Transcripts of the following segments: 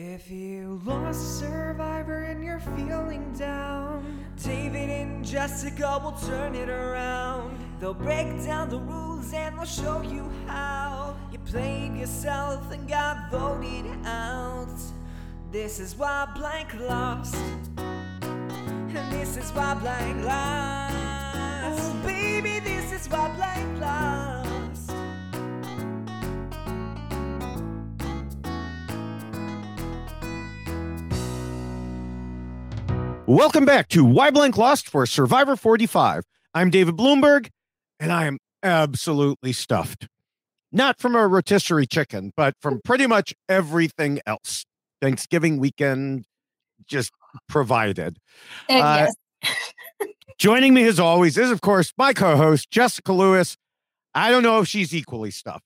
If you lost Survivor and you're feeling down, David and Jessica will turn it around. They'll break down the rules and they'll show you how you played yourself and got voted out. This is why Blank lost, and this is why Blank lost. Baby, this is why Blank lost. Welcome back to Why Blank Lost for Survivor 45. I'm David Bloomberg, and I am absolutely stuffed. Not from a rotisserie chicken, but from pretty much everything else. Thanksgiving weekend just provided. Uh, Uh, yes. Joining me as always is, of course, my co host, Jessica Lewis. I don't know if she's equally stuffed.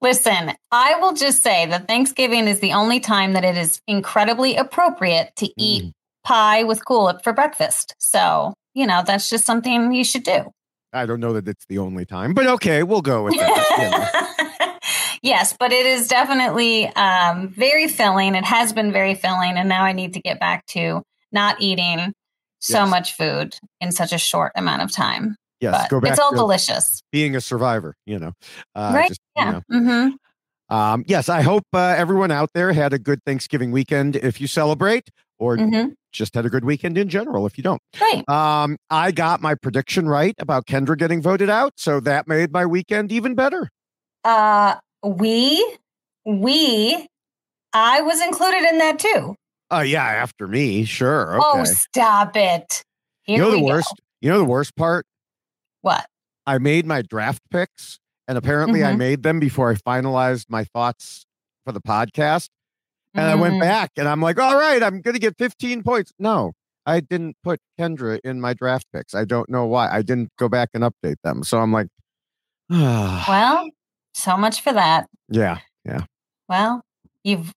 Listen, I will just say that Thanksgiving is the only time that it is incredibly appropriate to eat Mm. Pie with Cool Whip for breakfast. So, you know, that's just something you should do. I don't know that it's the only time, but okay, we'll go with that. you yes, but it is definitely um, very filling. It has been very filling. And now I need to get back to not eating so Yes. much food in such a short amount of time. Yes, but go back it's all delicious. being a survivor, you know. Uh, right? just, you yeah. know. hmm Um, yes, I hope uh, everyone out there had a good Thanksgiving weekend if you celebrate, or hmm just had a good weekend in general if you don't. Right. Um, I got my prediction right about Kendra getting voted out, so that made my weekend even better. Uh, we, we, I was included in that too. Oh yeah, after me, sure. Okay. Oh, stop it! Here you know the we go. worst. You know the worst part. What? I made my draft picks, and apparently I Mhm. made them before I finalized my thoughts for the podcast. And I went Mm, back, and I'm like, all right, I'm going to get 15 points. No, I didn't put Kendra in my draft picks. I don't know why. I didn't go back and update them. So I'm like, ah, Well, so much for that. yeah. Yeah. Well, you've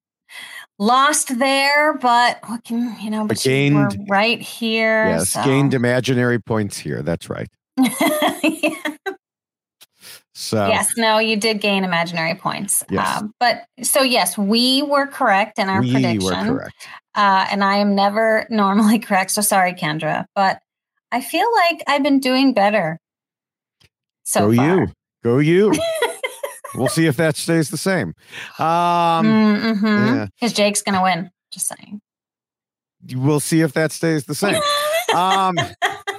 lost there, but what can you know? But were gained- right here. Yes, so- gained imaginary points here. That's right. Yeah. So Yes, no, you did gain imaginary points. Yes. Um, but so yes, we were correct in our we prediction. were correct. Uh, and I am never normally correct. So sorry, Kendra, but I feel like I've been doing better. So Go far. you. Go you. we'll see if that stays the same. Um, mm-hmm. yeah. Because Jake's gonna win. Just saying. we'll see if that stays the same. Um,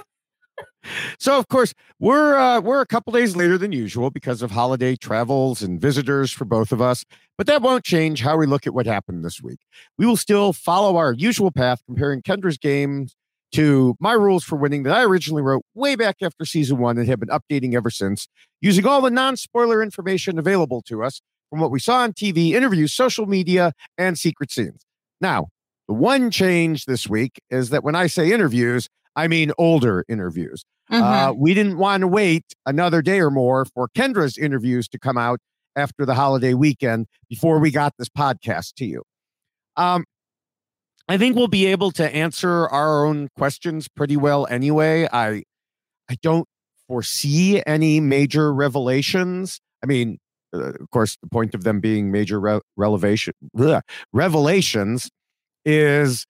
so of course we're uh, we're a couple days later than usual because of holiday travels and visitors for both of us, but that won't change how we look at what happened this week. We will still follow our usual path, comparing Kendra's games to my rules for winning that I originally wrote way back after season one and have been updating ever since, using all the non-spoiler information available to us from what we saw on TV, interviews, social media, and secret scenes. Now, the one change this week is that when I say interviews, I mean older interviews. Mhm. Uh, we didn't want to wait another day or more for Kendra's interviews to come out after the holiday weekend before we got this podcast to you. Um, I think we'll be able to answer our own questions pretty well anyway. I I don't foresee any major revelations. I mean, uh, of course, the point of them being major re- relevation bleh, revelations is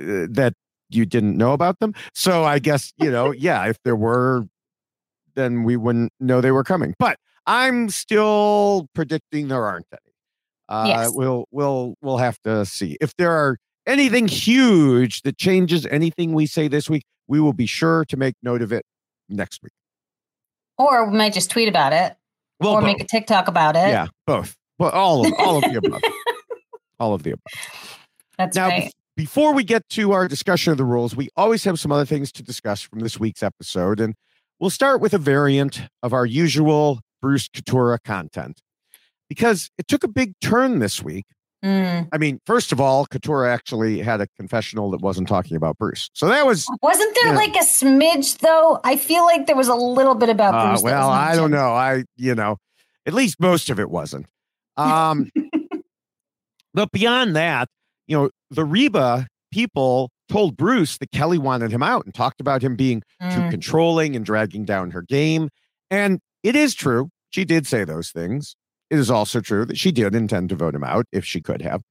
uh, that you didn't know about them. So I guess you know, yeah, if there were, then we wouldn't know they were coming. But I'm still predicting there aren't any. Uh, Yes. We'll we'll we'll have to see if there are anything huge that changes anything we say this week. We will be sure to make note of it next week. Or we might just tweet about it Well, or both. make a TikTok about it. yeah, both, but all of all of the above, all of the above. That's now, right. Bef- before we get to our discussion of the rules, we always have some other things to discuss from this week's episode, and we'll start with a variant of our usual Bruce Katurah content because it took a big turn this week. Mm. I mean, first of all, Katurah actually had a confessional that wasn't talking about Bruce, so that was Wasn't there Yeah. like a smidge though? I feel like there was a little bit about uh, Bruce. well, I don't know. I you know, at least most of it wasn't. Um, but beyond that, you know, the Reba people told Bruce that Kelly wanted him out and talked about him being too Mm. controlling and dragging down her game. And it is true. She did say those things. It is also true that she did intend to vote him out if she could have.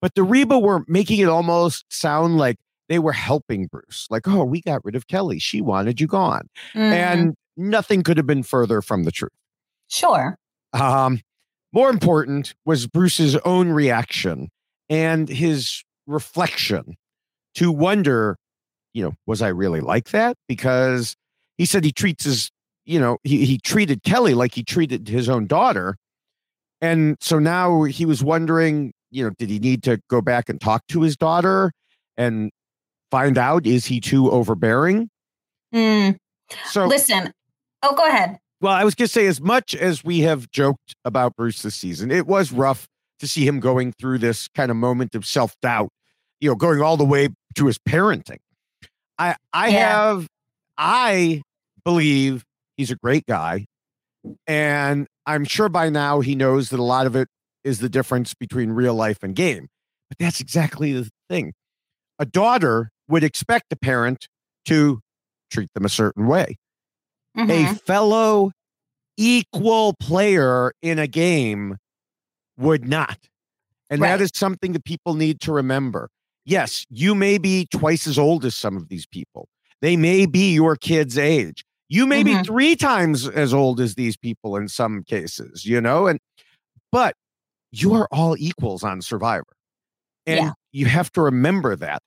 But the Reba were making it almost sound like they were helping Bruce. Like, oh, we got rid of Kelly. She wanted you gone. Mm. And nothing could have been further from the truth. sure. Um, more important was Bruce's own reaction and his reflection to wonder, you know, was I really like that? Because he said he treats his, you know, he, he treated Kelly like he treated his own daughter. And so now he was wondering, you know, did he need to go back and talk to his daughter and find out is he too overbearing? Mm. So Listen. Oh, go ahead. well, I was going to say, as much as we have joked about Bruce this season, it was rough to see him going through this kind of moment of self doubt, you know, going all the way to his parenting. I, I Yeah. have, I believe he's a great guy. And I'm sure by now he knows that a lot of it is the difference between real life and game. But that's exactly the thing. A daughter would expect a parent to treat them a certain way a Mhm. fellow equal player in a game would not. And Right. that is something that people need to remember. Yes, you may be twice as old as some of these people. They may be your kid's age. You may be Mhm. three times as old as these people in some cases, you know, and but you are all equals on Survivor. And Yeah. you have to remember that.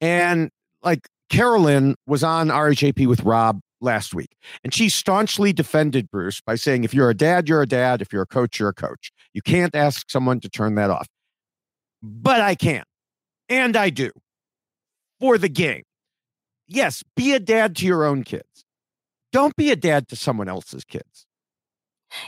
And like Carolyn was on RHAP with Rob last week, and she staunchly defended Bruce by saying, if you're a dad, you're a dad. If you're a coach, you're a coach. You can't ask someone to turn that off. But I can. And I do for the game. Yes, be a dad to your own kids. Don't be a dad to someone else's kids.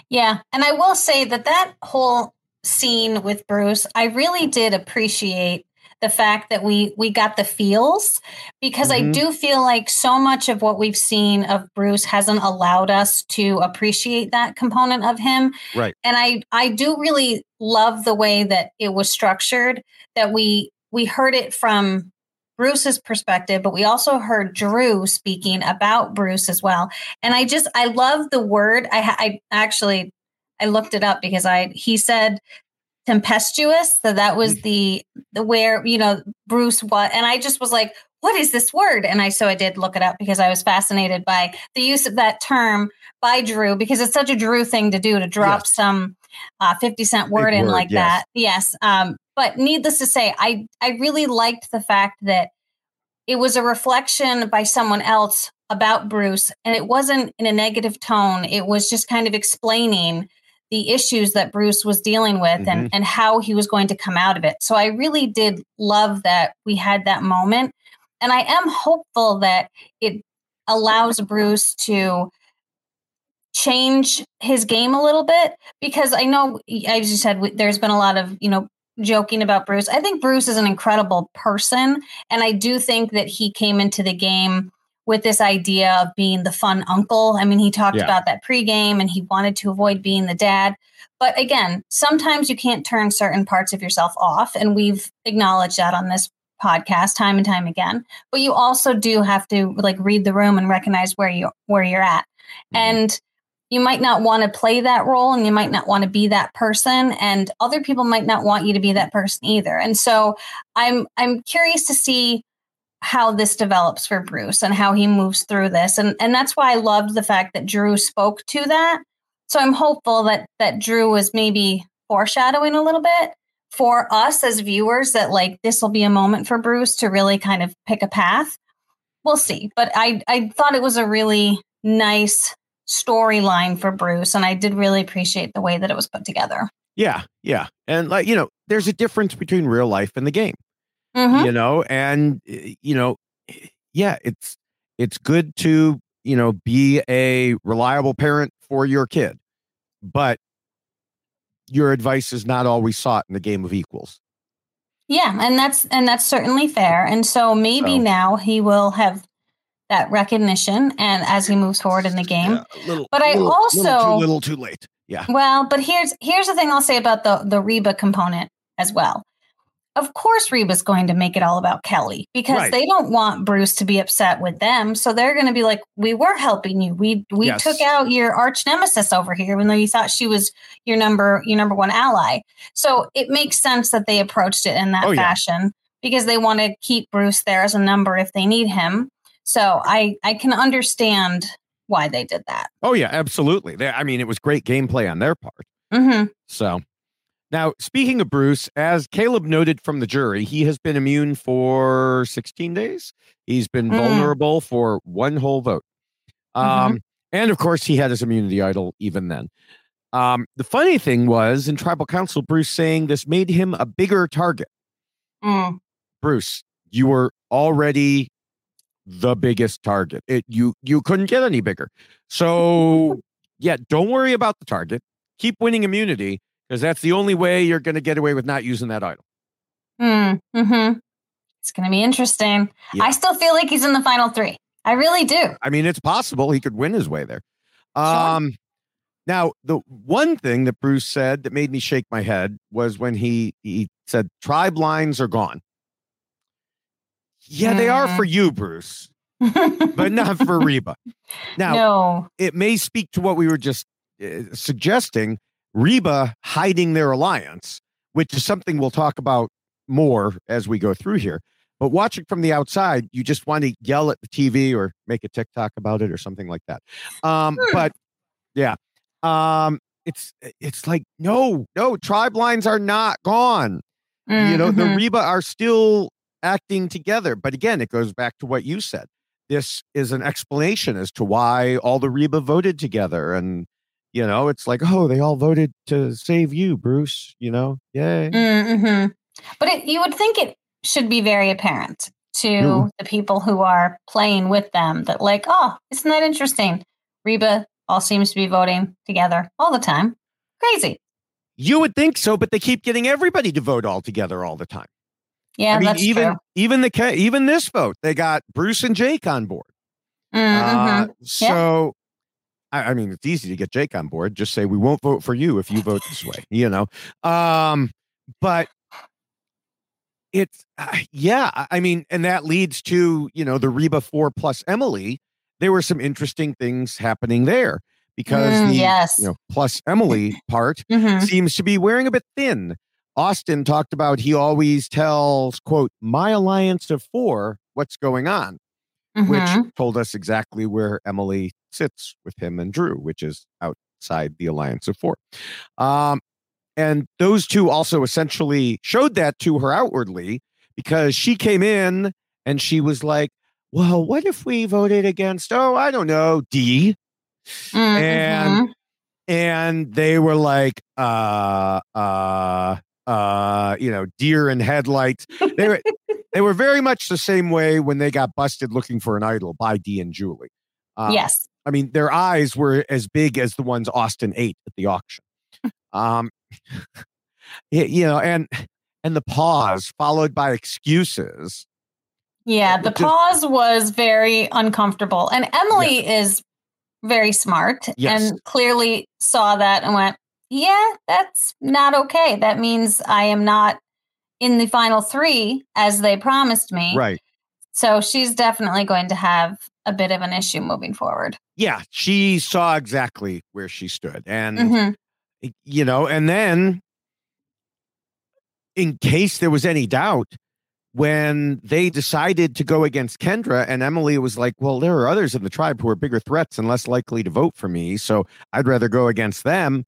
Yeah. And I will say that that whole scene with Bruce, I really did appreciate the fact that we we got the feels because I Mhm. do feel like so much of what we've seen of Bruce hasn't allowed us to appreciate that component of him. Right. And I I do really love the way that it was structured that we we heard it from Bruce's perspective, but we also heard Drew speaking about Bruce as well. And I just I love the word. I I actually I looked it up because I he said tempestuous. So that was the the where you know Bruce what, and I just was like, what is this word? And I so I did look it up because I was fascinated by the use of that term by Drew because it's such a Drew thing to do to drop some uh, fifty cent word in word, like yes. that. Yes. Um, but needless to say, I I really liked the fact that it was a reflection by someone else about Bruce, and it wasn't in a negative tone. It was just kind of explaining the issues that Bruce was dealing with and, mm-hmm. and how he was going to come out of it. So I really did love that we had that moment. And I am hopeful that it allows Bruce to change his game a little bit because I know, as you said, there's been a lot of, you know, joking about Bruce. I think Bruce is an incredible person. And I do think that he came into the game with this idea of being the fun uncle. I mean, he talked Yeah. about that pregame and he wanted to avoid being the dad. But again, sometimes you can't turn certain parts of yourself off. And we've acknowledged that on this podcast time and time again. But you also do have to like read the room and recognize where you where you're at. Mhm. And you might not want to play that role and you might not want to be that person and other people might not want you to be that person either. And so I'm I'm curious to see how this develops for Bruce and how he moves through this. And and that's why I loved the fact that Drew spoke to that. So I'm hopeful that that Drew was maybe foreshadowing a little bit for us as viewers that like this will be a moment for Bruce to really kind of pick a path. We'll see. But I I thought it was a really nice storyline for Bruce and I did really appreciate the way that it was put together. Yeah, yeah. And like, you know, there's a difference between real life and the game. Mhm. You know, and you know, eh, yeah, it's it's good to, you know, be a reliable parent for your kid. But your advice is not always sought in the game of equals. Yeah, and that's and that's certainly fair. And so maybe So- now he will have that recognition and as he moves forward in the game. Yeah, little, But I little- little also- too little too late. Yeah. Well, but here's here's the thing I'll say about the the Reba component as well. Of course, Reba's going to make it all about Kelly because Right. they don't want Bruce to be upset with them. So they're going to be like, "We were helping you. We we Yes. took out your arch nemesis over here, even though you thought she was your number your number one ally." So it makes sense that they approached it in that Oh, yeah. fashion because they want to keep Bruce there as a number if they need him. So I I can understand why they did that. Oh yeah, absolutely. They, I mean, it was great gameplay on their part. hmm So now, speaking of Bruce, as Caleb noted from the jury, he has been immune for 16 days. He's been Mm. vulnerable for one whole vote. Um, And of course, he had his immunity idol even then. Um, the funny thing was in tribal council, Bruce saying this made him a bigger target. Mm. Bruce, you were already the biggest target. It you you couldn't get any bigger. So yeah, don't worry about the target. Keep winning immunity because that's the only way you're going to get away with not using that idol. Mm, hmm It's going to be interesting. Yeah. I still feel like he's in the final three. I really do. I mean, it's possible he could win his way there. Sure. Um, now the one thing that Bruce said that made me shake my head was when he he said tribe lines are gone. Yeah, they are Mm. for you, Bruce, but not for Reba. Now, no. it may speak to what we were just uh, suggesting Reba hiding their alliance, which is something we'll talk about more as we go through here. But watching from the outside, you just want to yell at the TV or make a TikTok about it or something like that. Um, Hmm. But yeah, um, it's it's like no, no, tribe lines are not gone. You know, the Mhm. Reba are still acting together. But again, it goes back to what you said. This is an explanation as to why all the Reba voted together. And, you know, it's like, oh, they all voted to save you, Bruce, you know? Yay. Mhm. But it, you would think it should be very apparent to Mm. the people who are playing with them that, like, oh, isn't that interesting? Reba all seems to be voting together all the time. Crazy. You would think so, but they keep getting everybody to vote all together all the time. Yeah, I mean, that's even true. even the even this vote, they got Bruce and Jake on board. Uh, Mhm. so, I, I mean, it's easy to get Jake on board. Just say we won't vote for you if you vote this way. You know, um, but it's uh, yeah. I- mean, and that leads to you know the Reba four plus Emily. There were some interesting things happening there because Mm, the yes. you know plus Emily part Mhm. seems to be wearing a bit thin. Austin talked about he always tells quote my alliance of four what's going on which Mhm. told us exactly where Emily sits with him and Drew, which is outside the Alliance of Four. Um, and those two also essentially showed that to her outwardly because she came in and she was like, Well, what if we voted against, oh, I don't know, Dee? Mm, And and they were like, uh, uh, uh, you know, deer in headlights. They were they were very much the same way when they got busted looking for an idol by Dee and Julie. Um, yes. I mean, their eyes were as big as the ones Austin ate at the auction. Um, you know, and and the pause followed by excuses. Yeah, the just- pause was very uncomfortable. And Emily is very smart Yes. and clearly saw that and went, Yeah, that's not okay. That means I am not in the final three as they promised me. Right. So she's definitely going to have a bit of an issue moving forward. Yeah, she saw exactly where she stood, and Mhm. you know, and then in case there was any doubt, when they decided to go against Kendra, and Emily was like, Well, there are others in the tribe who are bigger threats and less likely to vote for me. So I'd rather go against them.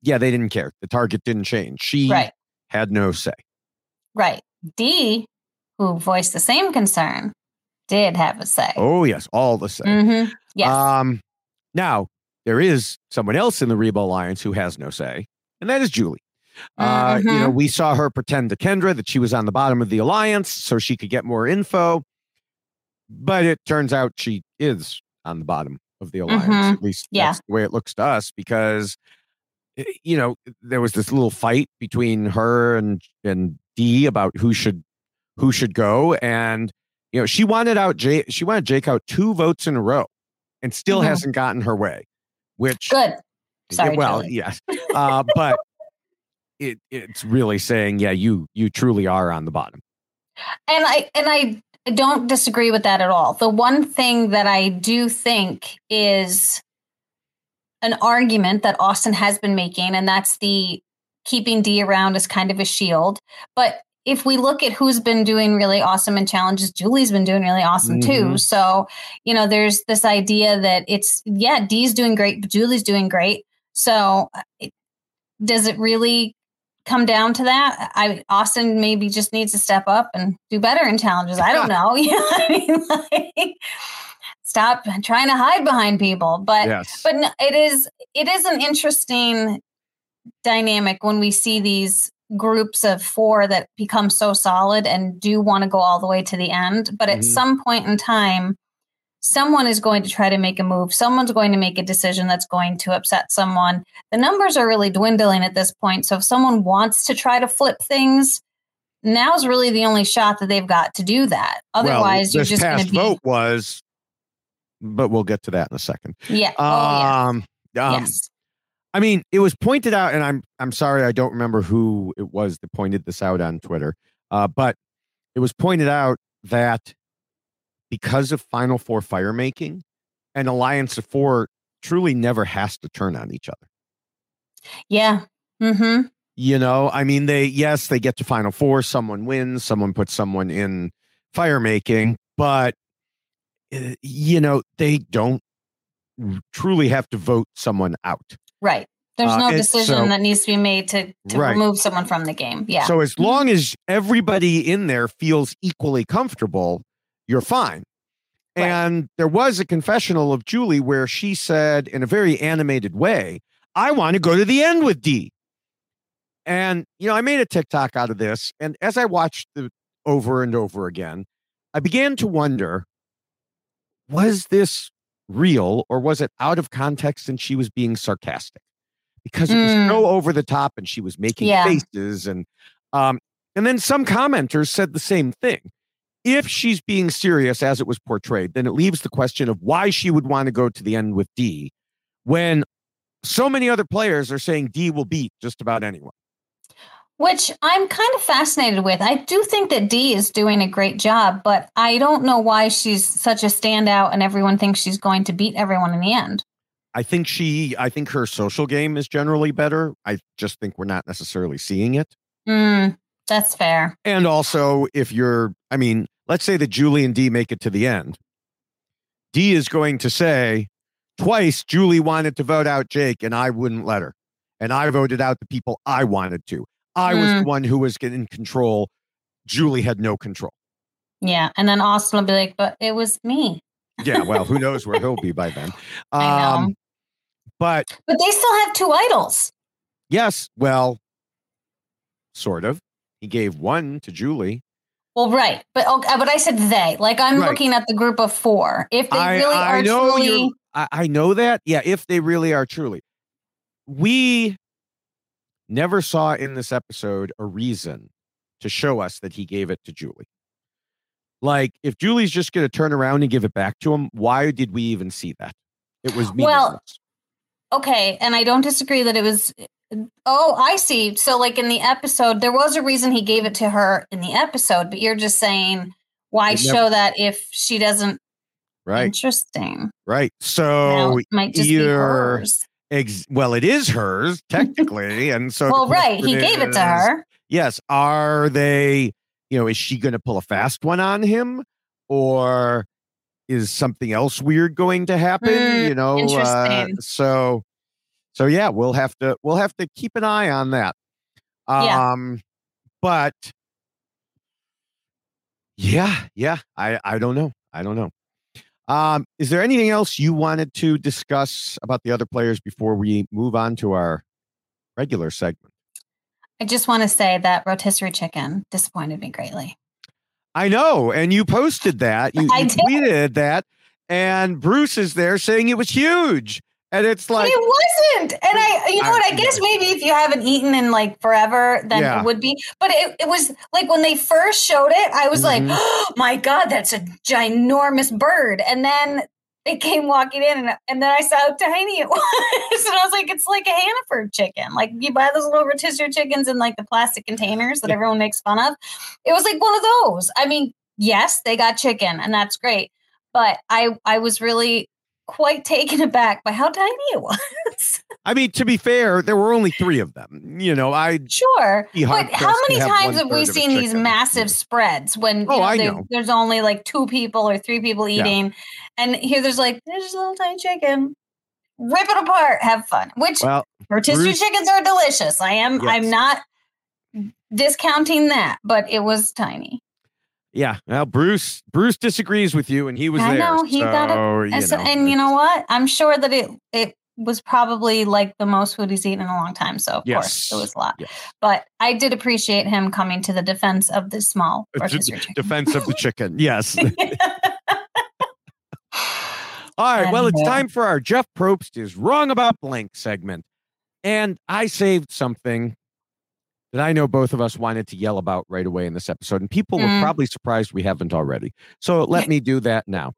yeah, they didn't care. The target didn't change. She Right. had no say. Right. Dee, who voiced the same concern, did have a say. Oh yes, all the same. hmm Yes. Um, now there is someone else in the Reba Alliance who has no say, and that is Julie. Uh, you Mm-hmm. know, we saw her pretend to Kendra that she was on the bottom of the alliance so she could get more info, but it turns out she is on the bottom of the alliance. Mhm. At least Yeah. that's the way it looks to us because you know there was this little fight between her and and Dee about who should who should go, and you know she wanted out Jake. She wanted Jake out two votes in a row, and still Mhm. hasn't gotten her way. Which Good. Sorry, well, Julie. yes, uh, but it it's really saying, yeah, you you truly are on the bottom. And I and I don't disagree with that at all. The one thing that I do think is an argument that Austin has been making, and that's the keeping Dee around as kind of a shield. But if we look at who's been doing really awesome in challenges, Julie's been doing really awesome too. Mhm. So, you know, there's this idea that it's, yeah, Dee's doing great, but Julie's doing great. So, it, does it really come down to that? I Austin maybe just needs to step up and do better in challenges. I don't know. You know I mean? Like, stop trying to hide behind people. But yes, but it is it is an interesting dynamic when we see these groups of four that become so solid and do want to go all the way to the end. But at Mhm. some point in time someone is going to try to make a move. Someone's going to make a decision that's going to upset someone. The numbers are really dwindling at this point. So if someone wants to try to flip things now's really the only shot that they've got to do that. Otherwise well, you're just going past to be vote was, but we'll get to that in a second. yeah. Oh yeah. Um, um, yes. I mean, it was pointed out, and I'm I'm sorry, I don't remember who it was that pointed this out on Twitter, uh, but it was pointed out that because of Final Four fire making, an alliance of four truly never has to turn on each other. yeah. Mm-hmm. You know, I mean, they yes, they get to Final Four, someone wins, someone puts someone in fire making, but you know, they don't truly have to vote someone out. Right. There's Uh, no and decision so- that needs to be made to, to Right. remove someone from the game. Yeah. So as long as everybody in there feels equally comfortable, you're fine. Right. And there was a confessional of Julie where she said in a very animated way, I want to go to the end with Dee. And, you know, I made a TikTok out of this. And as I watched it over and over again, I began to wonder was this real or was it out of context and she was being sarcastic? Because it was Mm. so over the top and she was making Yeah. faces and um and then some commenters said the same thing. If she's being serious as it was portrayed, then it leaves the question of why she would want to go to the end with Dee when so many other players are saying Dee will beat just about anyone. Which I'm kind of fascinated with. I do think that Dee is doing a great job, but I don't know why she's such a standout and everyone thinks she's going to beat everyone in the end. I think she I think her social game is generally better. I just think we're not necessarily seeing it. Mm, that's fair. And also, if you're, I mean, let's say that Julie and Dee make it to the end. Dee is going to say, twice Julie wanted to vote out Jake and I wouldn't let her. And I voted out the people I wanted to. I was the one who was in control. Julie had no control. Yeah. And then Austin will be like, but it was me. Yeah, well, who knows where he'll be by then. Um, I know. But But they still have two idols. yes, well, sort of. He gave one to Julie. Well, right. But okay, but I said they. Like I'm Right. looking at the group of four. If they I, really I are know truly I, I know that. Yeah, if they really are truly. We never saw in this episode a reason to show us that he gave it to Julie. Like, if Julie's just going to turn around and give it back to him, why did we even see that? It was Well, okay and i don't disagree that it was oh i see so like in the episode there was a reason he gave it to her in the episode but you're just saying why never- show that if she doesn't right, interesting right. now So, it might just be hers ex- well, it is hers technically, and so. well right he gave it to her yes are they you know is she going to pull a fast one on him or is something else weird going to happen Hmm, you know uh, so So yeah, we'll have to we'll have to keep an eye on that. Yeah. Um, but yeah, yeah, I I don't know. I don't know. Um, is there anything else you wanted to discuss about the other players before we move on to our regular segment? I just want to say that rotisserie chicken disappointed me greatly. I know, and you posted that. You, you tweeted that, and Bruce is there saying it was huge, and it's like, it wasn't. And I, you know what? I guess maybe if you haven't eaten in like forever, then Yeah. it would be. But it, it was like when they first showed it, I was Mhm. like, oh my God, that's a ginormous bird. And then they came walking in and, and then I saw how tiny it was. and I was like, it's like a Hannaford chicken. Like you buy those little rotisserie chickens in like the plastic containers that everyone makes fun of. It was like one of those. I mean, yes, they got chicken and that's great. But I, I was really quite taken aback by how tiny it was. I mean, to be fair, there were only three of them. You know, I Sure. But how many times have we seen these massive spreads when you Oh, know, I there- know. there's only like two people or three people Yeah. eating? And here there's like, there's a little tiny chicken. Rip it apart, have fun. Which well, rotisserie Bruce- chickens are delicious. I am Yes. I'm not discounting that, but it was tiny. Yeah. Well, Bruce Bruce disagrees with you, and he was I there. know, he got it. And, so, and you know what? I'm sure that it it was probably like the most food he's eaten in a long time. So of course Yes. it was a lot. Yes. But I did appreciate him coming to the defense of the small Uh, d- defense of the chicken. Yes. All right. Well, it's time for our Jeff Probst is wrong about blank segment. And I saved something that I know both of us wanted to yell about right away in this episode. And people were Mm. probably surprised we haven't already. So let me do that now.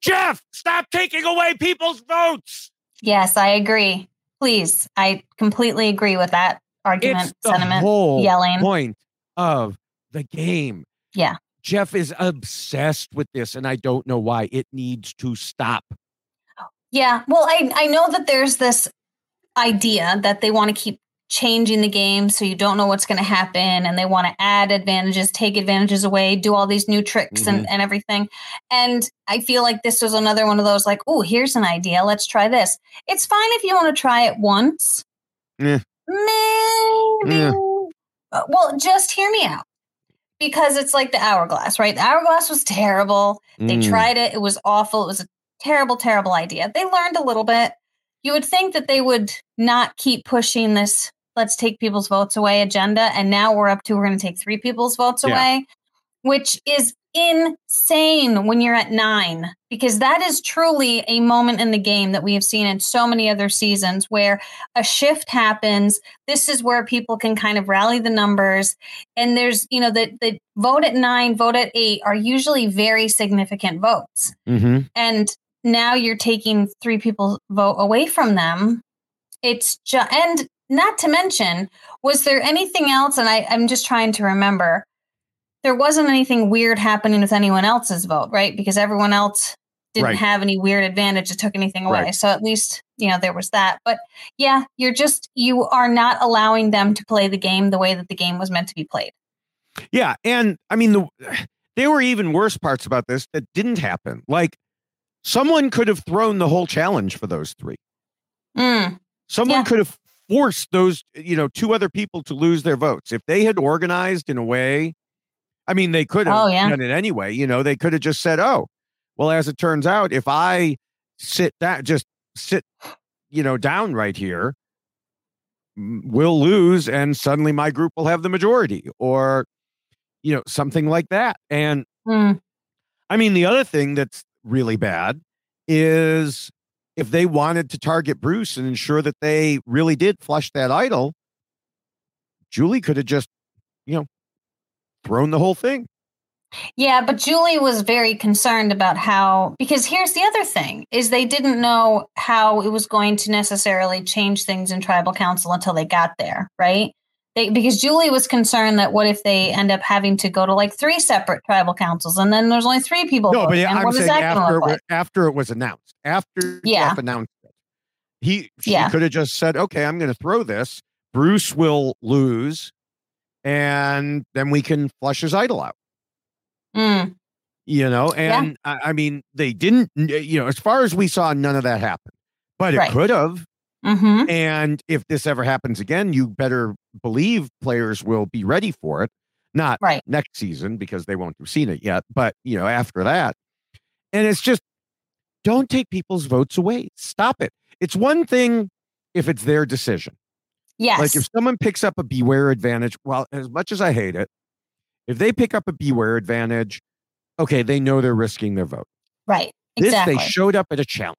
Jeff, stop taking away people's votes. Yes, I agree. Please, I completely agree with that argument, It's the sentiment, whole yelling. point of the game. Yeah. Jeff is obsessed with this, and I don't know why. It needs to stop. Yeah, well, I I know that there's this idea that they want to keep changing the game so you don't know what's going to happen and they want to add advantages take advantages away do all these new tricks and, and everything and i feel like this was another one of those like oh here's an idea let's try this it's fine if you want to try it once Yeah. maybe Yeah. Uh, well just hear me out because it's like the hourglass right the hourglass was terrible they Mm. tried it. It was awful. It was a terrible, terrible idea. They learned a little bit. You would think that they would not keep pushing this let's take people's votes away agenda. And now we're up to we're going to take three people's votes Yeah. away, which is insane when you're at nine, because that is truly a moment in the game that we have seen in so many other seasons where a shift happens. This is where people can kind of rally the numbers and there's you know the the vote at nine vote at eight are usually very significant votes Mhm. and now you're taking three people's vote away from them it's just and not to mention was there anything else and I, i'm just trying to remember there wasn't anything weird happening with anyone else's vote right because everyone else didn't Right. have any weird advantage that took anything away Right. so at least you know there was that but yeah you're just you are not allowing them to play the game the way that the game was meant to be played Yeah, and I mean the there were even worse parts about this that didn't happen. Like someone could have thrown the whole challenge for those three. Mm, Someone Yeah. could have forced those, you know, two other people to lose their votes. If they had organized in a way, I mean, they could have Oh, yeah. done it anyway. You know, they could have just said, "Oh, well, as it turns out, if I sit that just sit, you know, down right here, we'll lose, and suddenly my group will have the majority," or you know, something like that. And mm, I mean, the other thing that's really bad is if they wanted to target Bruce and ensure that they really did flush that idol, Julie could have just, you know, thrown the whole thing. Yeah, but Julie was very concerned about how because here's the other thing is they didn't know how it was going to necessarily change things in tribal council until they got there, right? They because Julie was concerned that what if they end up having to go to like three separate tribal councils and then there's only three people No, but yeah, I'm saying that going to after it, like? after it was announced, after Yeah. Jeff announced it, he Yeah. could have just said, "Okay, I'm going to throw this. Bruce will lose, and then we can flush his idol out." Mm, you know Yeah. and I, I mean they didn't you know as far as we saw none of that happen but it Right. could have Mm-hmm. And if this ever happens again, you better believe players will be ready for it. Not Right. next season because they won't have seen it yet, but you know, after that. And it's just don't take people's votes away. Stop it. It's one thing if it's their decision. Yes. Like if someone picks up a beware advantage, well, as much as I hate it, if they pick up a beware advantage, okay, they know they're risking their vote. right. This they showed up at a challenge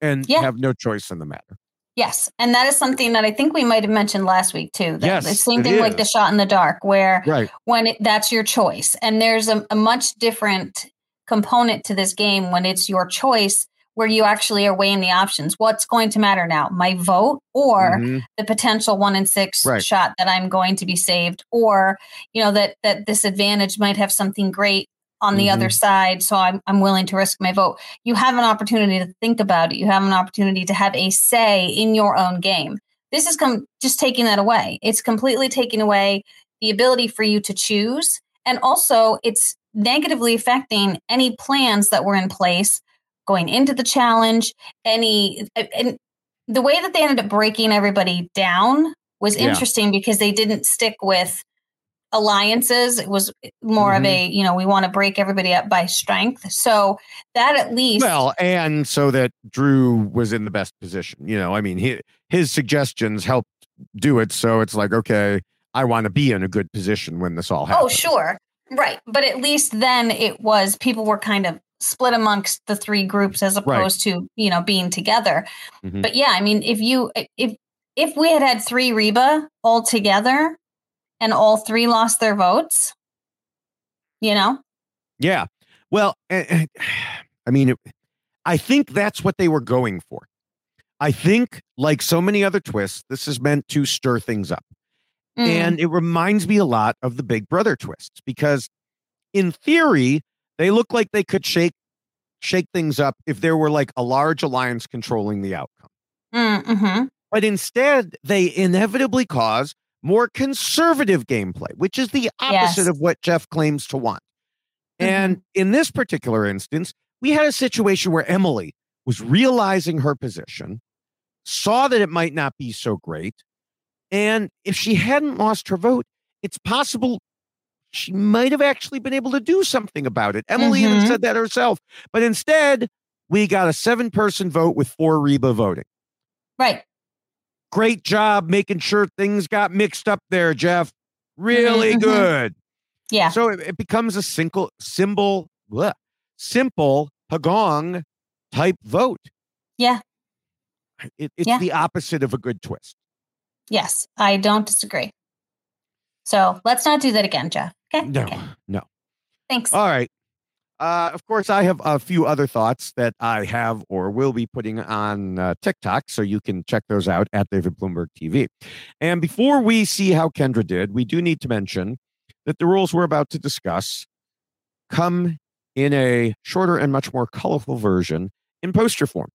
and Yeah. have no choice in the matter. Yes, and that is something that I think we might have mentioned last week too. Yes, the same thing like the shot in the dark, where Right. when it, that's your choice, and there's a, a much different component to this game when it's your choice, where you actually are weighing the options. What's going to matter now, my vote or Mhm. the potential one in six Right. shot that I'm going to be saved, or you know that that this advantage might have something great on the other Mhm. side, so I'm I'm willing to risk my vote. You have an opportunity to think about it. You have an opportunity to have a say in your own game. This is come just taking that away. It's completely taking away the ability for you to choose, and also it's negatively affecting any plans that were in place going into the challenge. Any and the way that they ended up breaking everybody down was Yeah. interesting because they didn't stick with alliances it was more of Mhm. a you know we want to break everybody up by strength so that at least Well, and so that Drew was in the best position. You know, I mean, he, his suggestions helped do it. So it's like, okay, I want to be in a good position when this all happens. oh sure right but at least then it was people were kind of split amongst the three groups as Right. opposed to you know being together Mhm. but yeah i mean if you if if we had had three reba all together and all three lost their votes you know Yeah. Well, eh, eh, I mean, it, I think that's what they were going for. I think, like so many other twists, this is meant to stir things up. Mm, And it reminds me a lot of the Big Brother twists because, in theory, they look like they could shake shake things up if there were like a large alliance controlling the outcome. mm, mhm. But instead, they inevitably cause more conservative gameplay, which is the opposite Yes. of what Jeff claims to want. Mm-hmm. And in this particular instance, we had a situation where Emily was realizing her position, saw that it might not be so great. And if she hadn't lost her vote, it's possible she might have actually been able to do something about it. Emily even Mhm. said that herself. But instead, we got a seven person vote with four Reba voting. right Great job making sure things got mixed up there, Jeff. Really Mhm. good. yeah So it, it becomes a single symbol, bleh, simple pagong type vote. Yeah. It, it's Yeah. the opposite of a good twist. yes i don't disagree so let's not do that again jeff okay No, Okay. no. thanks All right. Uh, of course, I have a few other thoughts that I have or will be putting on uh, TikTok, so you can check those out at David Bloomberg TV. And before we see how Kendra did, we do need to mention that the rules we're about to discuss come in a shorter and much more colorful version in poster form.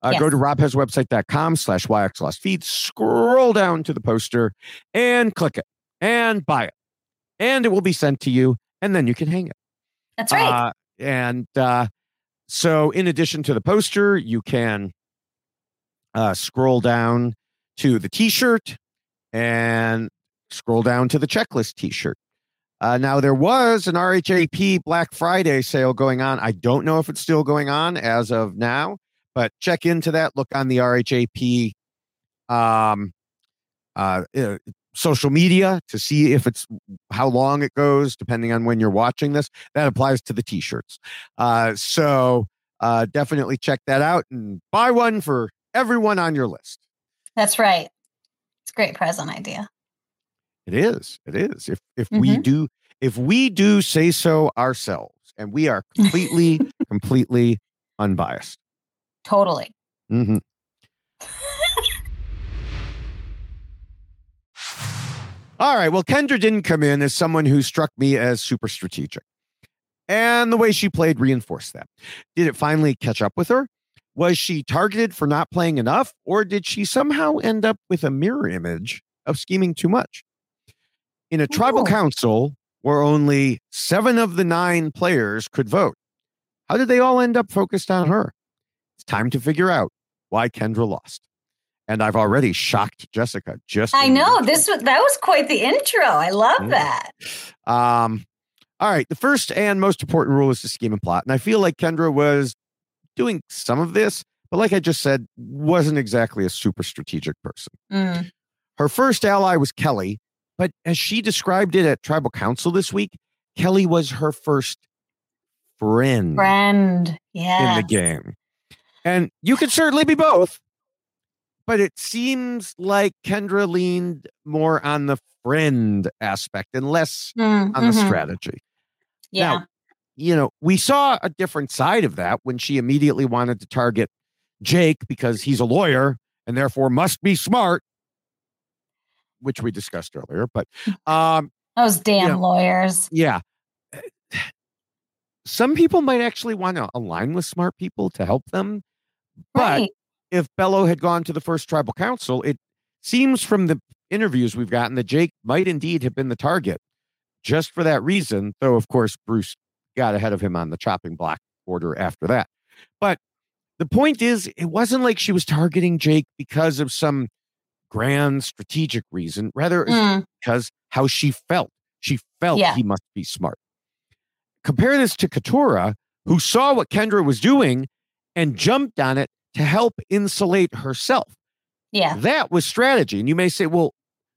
Uh, Go Yes. to robhaswebsite.com slash yxlost feed, scroll down to the poster and click it and buy it. And it will be sent to you, and then you can hang it. That's right Uh, and uh, so, in addition to the poster, you can uh, scroll down to the t shirt and scroll down to the checklist t shirt. Uh, now, there was an RHAP Black Friday sale going on. I don't know if it's still going on as of now, but check into that. Look on the RHAP um, uh, uh, social media to see if it's how long it goes, depending on when you're watching this. That applies to the t-shirts. Uh, so uh, definitely check that out and buy one for everyone on your list. that's right it's a great present idea It is. It is. If if we Mhm. do if we do say so ourselves, and we are completely completely unbiased. totally Mhm. All right. Well, Kendra didn't come in as someone who struck me as super strategic. And the way she played reinforced that. Did it finally catch up with her? Was she targeted for not playing enough? Or did she somehow end up with a mirror image of scheming too much? In a oh, tribal council where only seven of the nine players could vote, how did they all end up focused on her? It's time to figure out why Kendra lost. And I've already shocked Jessica. Just I know this was that was quite the intro. I love that. Um, all right. The first and most important rule is to scheme and plot. And I feel like Kendra was doing some of this, but like I just said, wasn't exactly a super strategic person. Mm, Her first ally was Kelly, but as she described it at tribal council this week, Kelly was her first friend friend, yeah, in the game. And you could certainly be both, but it seems like Kendra leaned more on the friend aspect and less Mm, on the mhm, strategy. Yeah. Now, you know, we saw a different side of that when she immediately wanted to target Jake because he's a lawyer and therefore must be smart, which we discussed earlier. But um, Those damn yeah. lawyers. yeah, some people might actually want to align with smart people to help them. But right. If Belo had gone to the first tribal council, it seems from the interviews we've gotten that Jake might indeed have been the target just for that reason. Though, of course, Bruce got ahead of him on the chopping block order after that. But the point is, it wasn't like she was targeting Jake because of some grand strategic reason. Rather, Mm, because how she felt. She felt Yeah. he must be smart. Compare this to Katurah, who saw what Kendra was doing and jumped on it to help insulate herself. yeah. That was strategy. And you may say, well,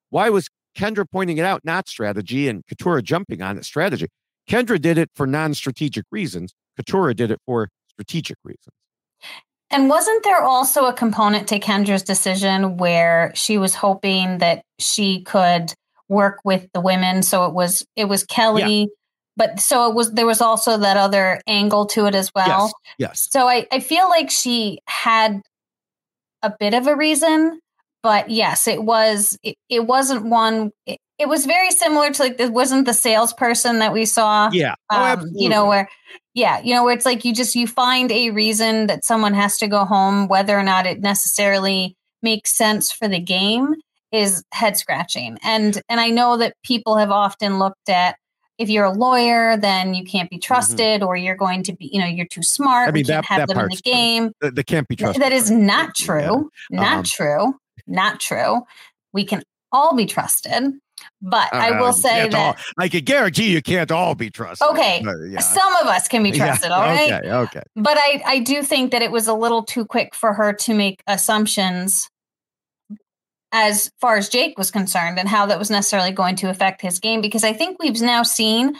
why was Kendra pointing it out not strategy and Katurah jumping on it strategy? Kendra did it for non strategic reasons. Katurah did it for strategic reasons. And wasn't there also a component to Kendra's decision where she was hoping that she could work with the women? So it was it was Kelly, but so it was there was also that other angle to it as well. yes. Yes. So I, I feel like she had a bit of a reason, but yes, it was it, it wasn't one it, it was very similar to like it wasn't the salesperson that we saw Yeah. Oh, um, you know where yeah you know where it's like you just you find a reason that someone has to go home whether or not it necessarily makes sense for the game is head scratching and and i know that people have often looked at if you're a lawyer then you can't be trusted or you're going to be you know you're too smart Mm-hmm. I mean, that- have that them in the part's true. They can't be trusted. that is not Yeah. true not Um, true not true we can all be trusted but i Uh, will say that all- I can guarantee you can't all be trusted. Okay, but yeah. some of us can be Yeah, trusted all right Okay. Okay. but I, I do think that it was a little too quick for her to make assumptions as far as Jake was concerned and how that was necessarily going to affect his game because I think we've now seen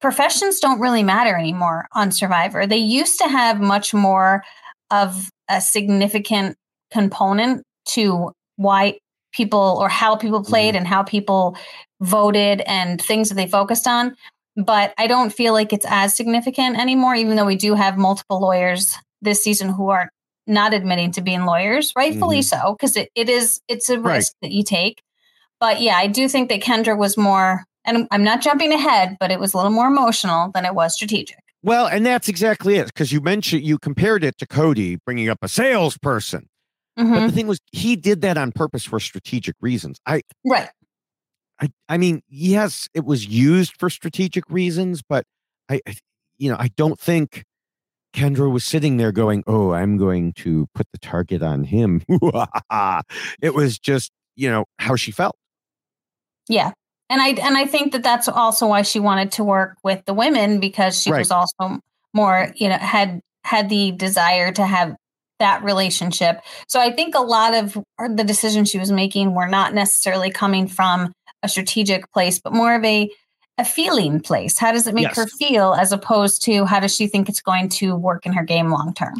professions don't really matter anymore on Survivor. They used to have much more of a significant component to why people or how people mm-hmm. played and how people voted and things that they focused on. But I don't feel like it's as significant anymore, even though we do have multiple lawyers this season who are not admitting to being lawyers, rightfully so, because it, it is it's a Right. risk that you take. But yeah, I do think that Kendra was more, and I'm not jumping ahead, but it was a little more emotional than it was strategic. Well, and that's exactly it. Because you mentioned you compared it to Cody bringing up a salesperson, but Mhm. the thing was he did that on purpose for strategic reasons. I, Right. I, I mean, yes, it was used for strategic reasons, but I, I, you know, I don't think Kendra was sitting there going, "Oh, I'm going to put the target on him." it was just, you know, how she felt. Yeah. And I and I think that that's also why she wanted to work with the women because she Right. was also more, you know, had had the desire to have that relationship. So I think a lot of the decisions she was making were not necessarily coming from a strategic place, but more of a a feeling place. How does it make her feel as opposed to how does she think it's going to work in her game long term?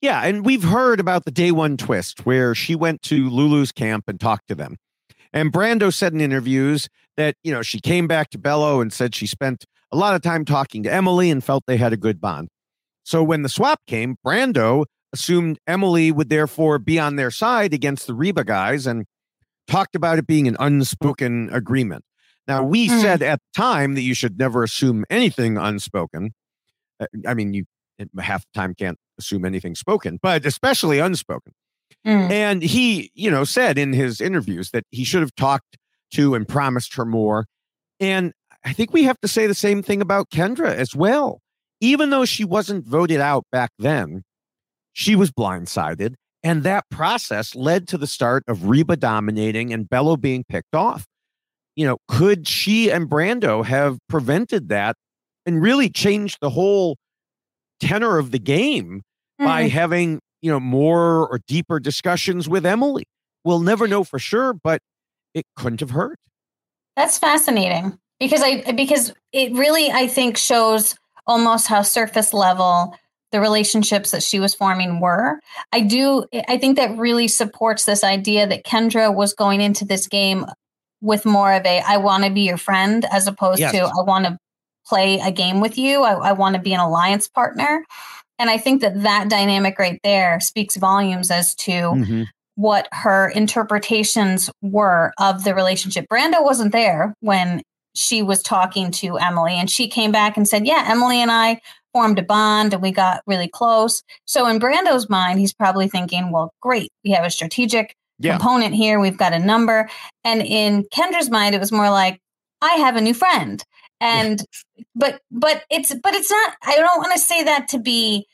Yeah, and we've heard about the day one twist where she went to Lulu's camp and talked to them. And Brando said in interviews that, you know, she came back to Belo and said she spent a lot of time talking to Emily and felt they had a good bond. So when the swap came, Brando assumed Emily would therefore be on their side against the Reba guys and talked about it being an unspoken agreement. Now, we Mm. said at the time that you should never assume anything unspoken. Uh, I mean, you half the time can't assume anything spoken, but especially unspoken. Mm. And he, you know, said in his interviews that he should have talked to and promised her more. And I think we have to say the same thing about Kendra as well. Even though she wasn't voted out back then, she was blindsided And that process led to the start of Reba dominating and Belo being picked off. You know, could she and Brando have prevented that and really changed the whole tenor of the game mm. by mm-hmm. having, you know, more or deeper discussions with Emily? We'll never know for sure, but it couldn't have hurt. That's fascinating because I because it really I think shows almost how surface level the relationships that she was forming were. I do I think that really supports this idea that Kendra was going into this game with more of a I want to be your friend as opposed yes. to I want to play a game with you. I, I want to be an alliance partner. And I think that that dynamic right there speaks volumes as to mm-hmm. what her interpretations were of the relationship. Brando wasn't there when she was talking to Emily and she came back and said, Yeah, Emily and I formed a bond and we got really close. So in Brando's mind, he's probably thinking, Well, great, we have a strategic yeah. component here, we've got a number. And in Kendra's mind, it was more like, I have a new friend. And yeah. but but it's but it's not I don't want to say that to be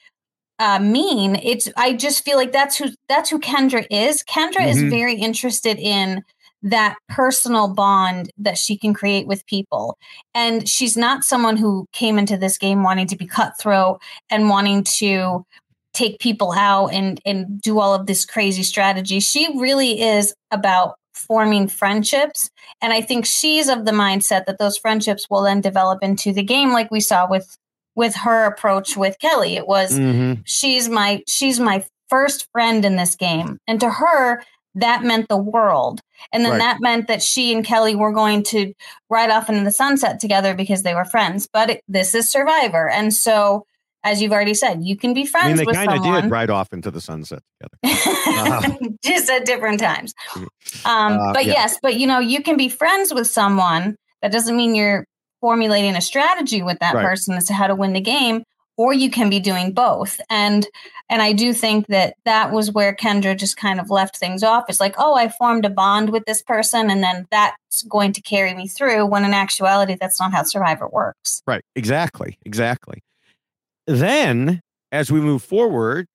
uh, mean. It's I just feel like that's who that's who Kendra is. Kendra mm-hmm. is very interested in that personal bond that she can create with people. And she's not someone who came into this game wanting to be cutthroat and wanting to take people out and and do all of this crazy strategy. She really is about forming friendships and I think she's of the mindset that those friendships will then develop into the game like we saw with with her approach with Kelly. It was mm-hmm. she's my she's my first friend in this game. And to her that meant the world. And then right. that meant that she and Kelly were going to ride off into the sunset together because they were friends. But it, this is Survivor. And so, as you've already said, you can be friends I mean, they with someone. They kind of did ride off into the sunset together. Uh, Just at different times. Um, uh, but yeah. yes, but you know, you can be friends with someone. That doesn't mean you're formulating a strategy with that right. person as to how to win the game or you can be doing both and and i do think that that was where kendra just kind of left things off it's like oh i formed a bond with this person and then that's going to carry me through when in actuality that's not how survivor works right exactly exactly then as we move forward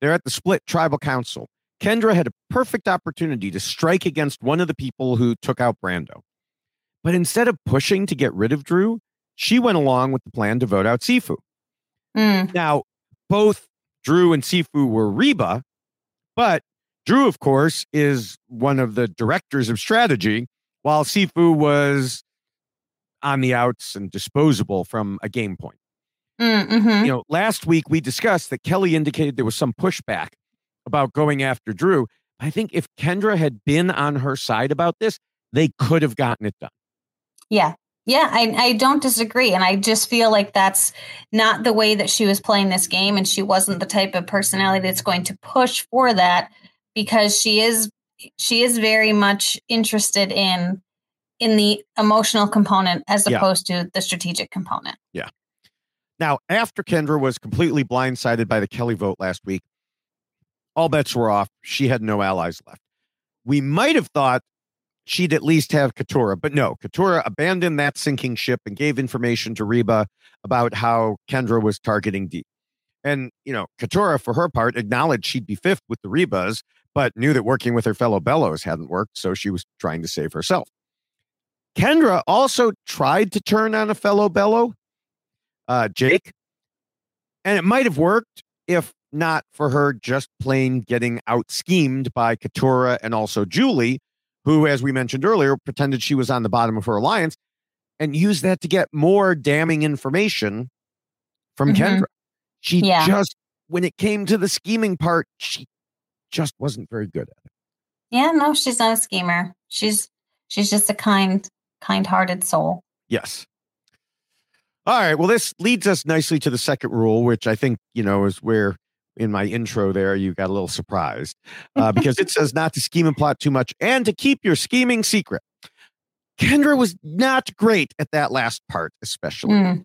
they're at the split tribal council kendra had a perfect opportunity to strike against one of the people who took out brando but instead of pushing to get rid of drew she went along with the plan to vote out sifu Mm. Now, both Drew and Sifu were Reba, but Drew, of course, is one of the directors of strategy, while Sifu was on the outs and disposable from a game point. Mm, mm-hmm. You know, last week we discussed that Kelly indicated there was some pushback about going after Drew. I think if Kendra had been on her side about this, they could have gotten it done. Yeah. Yeah, I, I don't disagree. And I just feel like that's not the way that she was playing this game. And she wasn't the type of personality that's going to push for that because she is she is very much interested in in the emotional component as yeah. opposed to the strategic component. Yeah. Now, after Kendra was completely blindsided by the Kelly vote last week, all bets were off. She had no allies left. We might have thought she'd at least have Katurah. But no, Katurah abandoned that sinking ship and gave information to Reba about how Kendra was targeting Dee. And, you know, Katurah, for her part, acknowledged she'd be fifth with the Rebas, but knew that working with her fellow Belos hadn't worked, so she was trying to save herself. Kendra also tried to turn on a fellow Belo, uh, Jake, and it might have worked if not for her just plain getting out schemed by Katurah and also Julie, who, as we mentioned earlier, pretended she was on the bottom of her alliance and used that to get more damning information from mm-hmm. Kendra. She yeah. just, when it came to the scheming part, she just wasn't very good at it. Yeah, no, she's not a schemer. She's she's just a kind, kind-hearted soul. Yes. All right. Well, this leads us nicely to the second rule, which I think, you know, is where in my intro there, you got a little surprised uh, because it says not to scheme and plot too much and to keep your scheming secret. Kendra was not great at that last part, especially. Mm.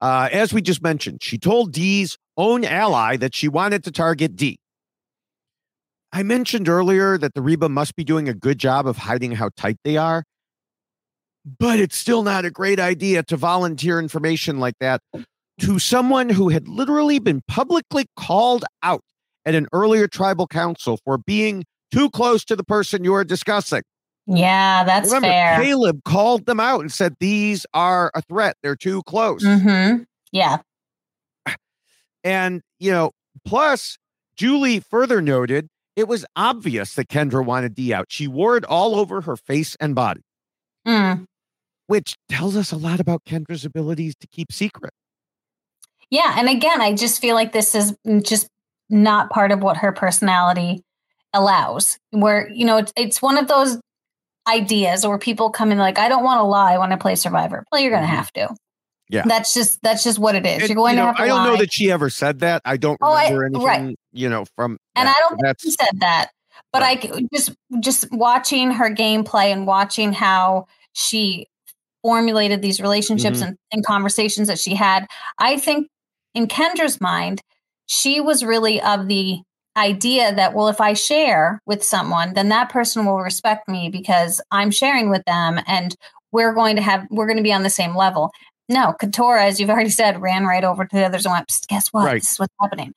Uh, as we just mentioned, she told Dee's own ally that she wanted to target Dee. I mentioned earlier that the Reba must be doing a good job of hiding how tight they are, but it's still not a great idea to volunteer information like that to someone who had literally been publicly called out at an earlier tribal council for being too close to the person you are discussing. Yeah, that's Remember, fair. Caleb called them out and said these are a threat. They're too close. hmm Yeah. And, you know, plus, Julie further noted it was obvious that Kendra wanted Dee out. She wore it all over her face and body, Mm. Which tells us a lot about Kendra's abilities to keep secret. Yeah. And again, I just feel like this is just not part of what her personality allows. Where, you know, it's, it's one of those ideas where people come in like, I don't want to lie when I play Survivor. Well, you're going to Mhm. have to. Yeah. That's just that's just what it is. And, you're going you know, to have to I don't know that she ever said that. I don't Oh, I- remember anything, right. you know, from and that. I don't think she said that, but I just just watching her gameplay and watching how she formulated these relationships Mm-hmm. and, and conversations that she had, I think in Kendra's mind, she was really of the idea that well, if I share with someone, then that person will respect me because I'm sharing with them, and we're going to have we're going to be on the same level. No, Katurah, as you've already said, ran right over to the others and went, guess what? Right. This is what's happening.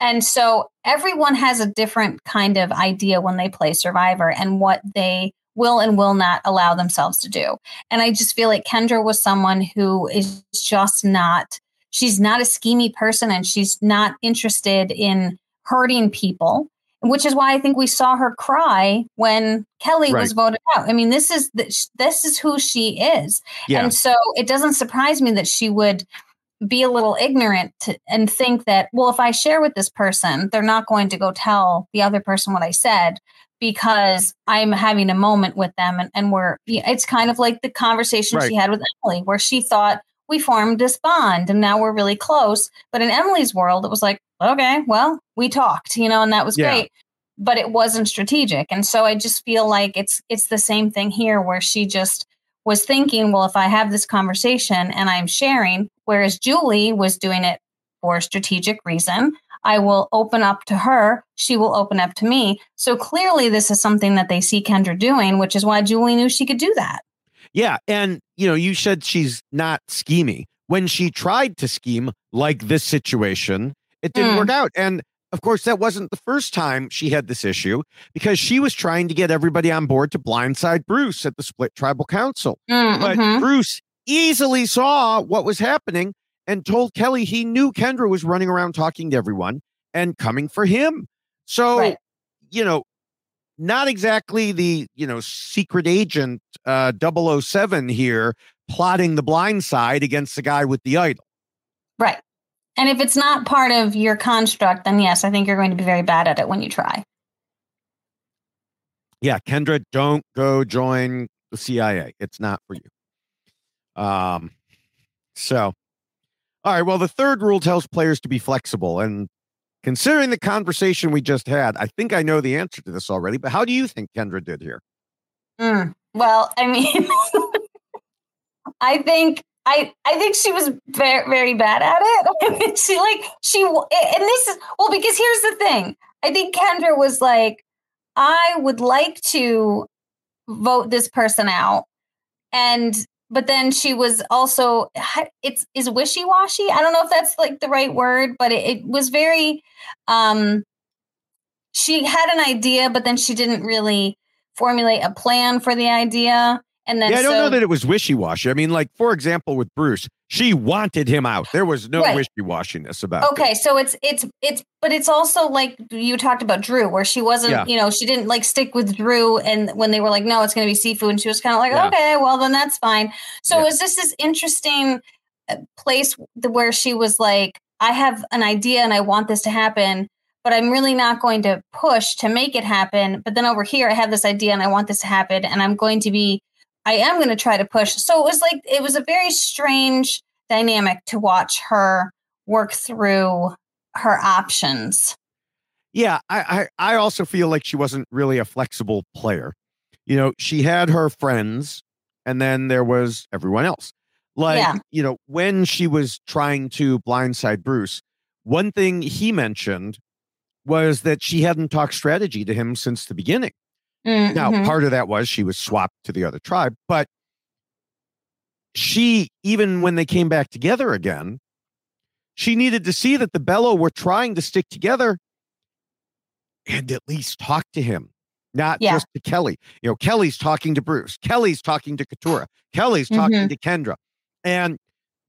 And so everyone has a different kind of idea when they play Survivor and what they will and will not allow themselves to do. And I just feel like Kendra was someone who is just not, she's not a schemy person and she's not interested in hurting people, which is why I think we saw her cry when Kelly was voted out. I mean, this is the, this is who she is. yeah. And so it doesn't surprise me that she would be a little ignorant to, and think that, well, if I share with this person, they're not going to go tell the other person what I said because I'm having a moment with them. And, and we're, it's kind of like the conversation Right. she had with Emily, where she thought we formed this bond and now we're really close. But in Emily's world, it was like, okay, well, we talked, you know, and that was Yeah. great. But it wasn't strategic. And so I just feel like it's it's the same thing here where she just was thinking, well, if I have this conversation and I'm sharing, whereas Julie was doing it for a strategic reason, I will open up to her, she will open up to me. So clearly, this is something that they see Kendra doing, which is why Julie knew she could do that. Yeah. And, you know, you said she's not scheming. When she tried to scheme, like this situation, it didn't Mm. work out. And of course, that wasn't the first time she had this issue because she was trying to get everybody on board to blindside Bruce at the split tribal council. But Mhm. Bruce easily saw what was happening and told Kelly he knew Kendra was running around talking to everyone and coming for him. So, Right. you know, not exactly the, you know, secret agent uh 007 here plotting the blind side against the guy with the idol. Right. And if it's not part of your construct, then yes, I think you're going to be very bad at it when you try. Yeah, Kendra, don't go join the CIA. It's not for you. Um so all right, well the third rule tells players to be flexible and considering the conversation we just had, I think I know the answer to this already, but how do you think Kendra did here? Mm. Well, I mean, I think I I think she was very very bad at it. She like she and this is well because here's the thing. I think Kendra was like, I would like to vote this person out, and but then she was also it's is wishy washy. I don't know if that's like the right word, but it, it was very. um She had an idea, but then she didn't really formulate a plan for the idea. And then yeah, I don't so, know that it was wishy-washy. I mean, like, for example, with Bruce, she wanted him out. There was no Right. wishy-washiness about it. Okay, so it's it's it's but it's also like you talked about Drew, where she wasn't, Yeah. you know, she didn't like stick with Drew, and when they were like, no, it's going to be Sifu, and she was kind of like, Yeah. okay, well then that's fine. So Yeah. it was just this interesting uh, place where she was like, I have an idea and I want this to happen, but I'm really not going to push to make it happen. But then over here, I have this idea and I want this to happen, and I'm going to be, I am going to try to push. So it was like it was a very strange dynamic to watch her work through her options. Yeah, I, I I also feel like she wasn't really a flexible player. You know, she had her friends, and then there was everyone else. Like, Yeah. you know, when she was trying to blindside Bruce, one thing he mentioned was that she hadn't talked strategy to him since the beginning. Now, Mhm. part of that was she was swapped to the other tribe, but she, even when they came back together again, she needed to see that the Belo were trying to stick together and at least talk to him, not Yeah. just to Kelly. You know, Kelly's talking to Bruce, Kelly's talking to Katurah, Kelly's talking Mhm. to Kendra. And,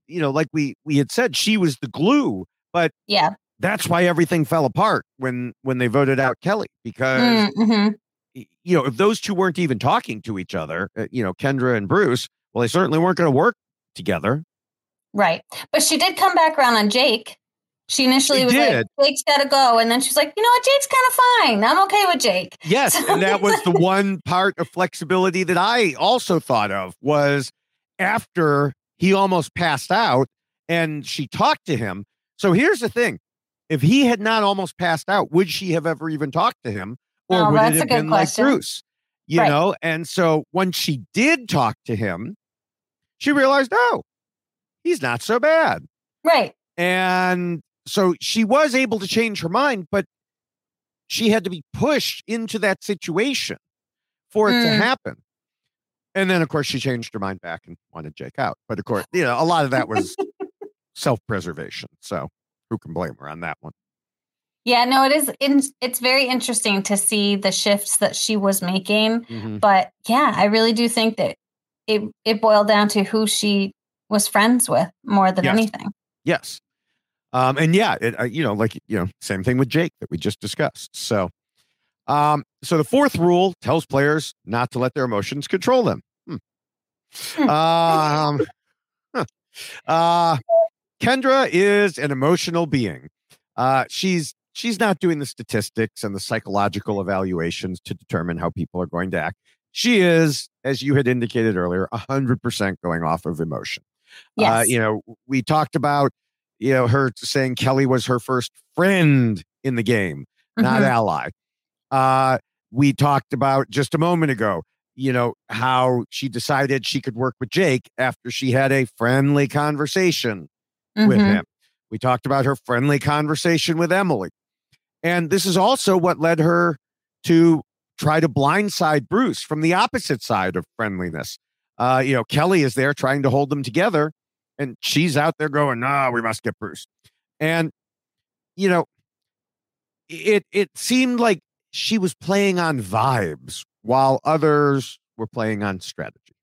you know, like we we had said, she was the glue, but Yeah. that's why everything fell apart when when they voted out Kelly because Mm-hmm. You know if those two weren't even talking to each other, uh, you know Kendra and Bruce, well they certainly weren't going to work together. Right. But she did come back around on Jake. She initially She was did. like, Jake's got to go. And then she's like, you know what? Jake's kind of fine. I'm okay with Jake. Yes, and that was the one part of flexibility that I also thought of was after he almost passed out and she talked to him. So here's the thing. If he had not almost passed out, would she have ever even talked to him? Or Oh, would that's it a have good been question. like Bruce? You Right. know? And so when she did talk to him, she realized, oh, he's not so bad. Right. And so she was able to change her mind, but she had to be pushed into that situation for it to Mm. happen. And then, of course, she changed her mind back and wanted Jake out. But of course, you know, a lot of that was self preservation. So who can blame her on that one? Yeah, no, it is. in- It's very interesting to see the shifts that she was making. Mhm. But yeah, I really do think that it, it boiled down to who she was friends with more than Yes. anything. Yes. Um, and yeah, it, uh, you know, like, you know, same thing with Jake that we just discussed. So, um, so the fourth rule tells players not to let their emotions control them. Hmm. Hmm. Um, huh. uh, Kendra is an emotional being. Uh, she's she's not doing the statistics and the psychological evaluations to determine how people are going to act. She is, as you had indicated earlier, hundred percent going off of emotion. Uh, Yes. you know, we talked about, you know, her saying Kelly was her first friend in the game, not Mhm. ally. Uh, we talked about just a moment ago, you know, how she decided she could work with Jake after she had a friendly conversation with Mhm. him. We talked about her friendly conversation with Emily. And this is also what led her to try to blindside Bruce from the opposite side of friendliness. Uh, you know, Kelly is there trying to hold them together, and she's out there going, "No, we must get Bruce." And you know, it it seemed like she was playing on vibes while others were playing on strategy.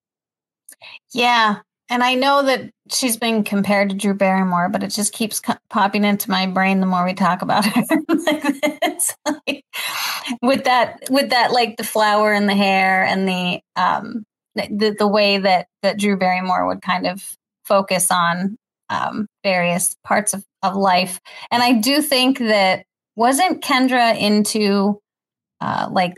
Yeah. And I know that she's been compared to Drew Barrymore, but it just keeps co- popping into my brain the more we talk about her. like with that, with that, like the flower and the hair and the, um, the, the way that, that Drew Barrymore would kind of focus on, um, various parts of, of life. And I do think that wasn't Kendra into, uh, like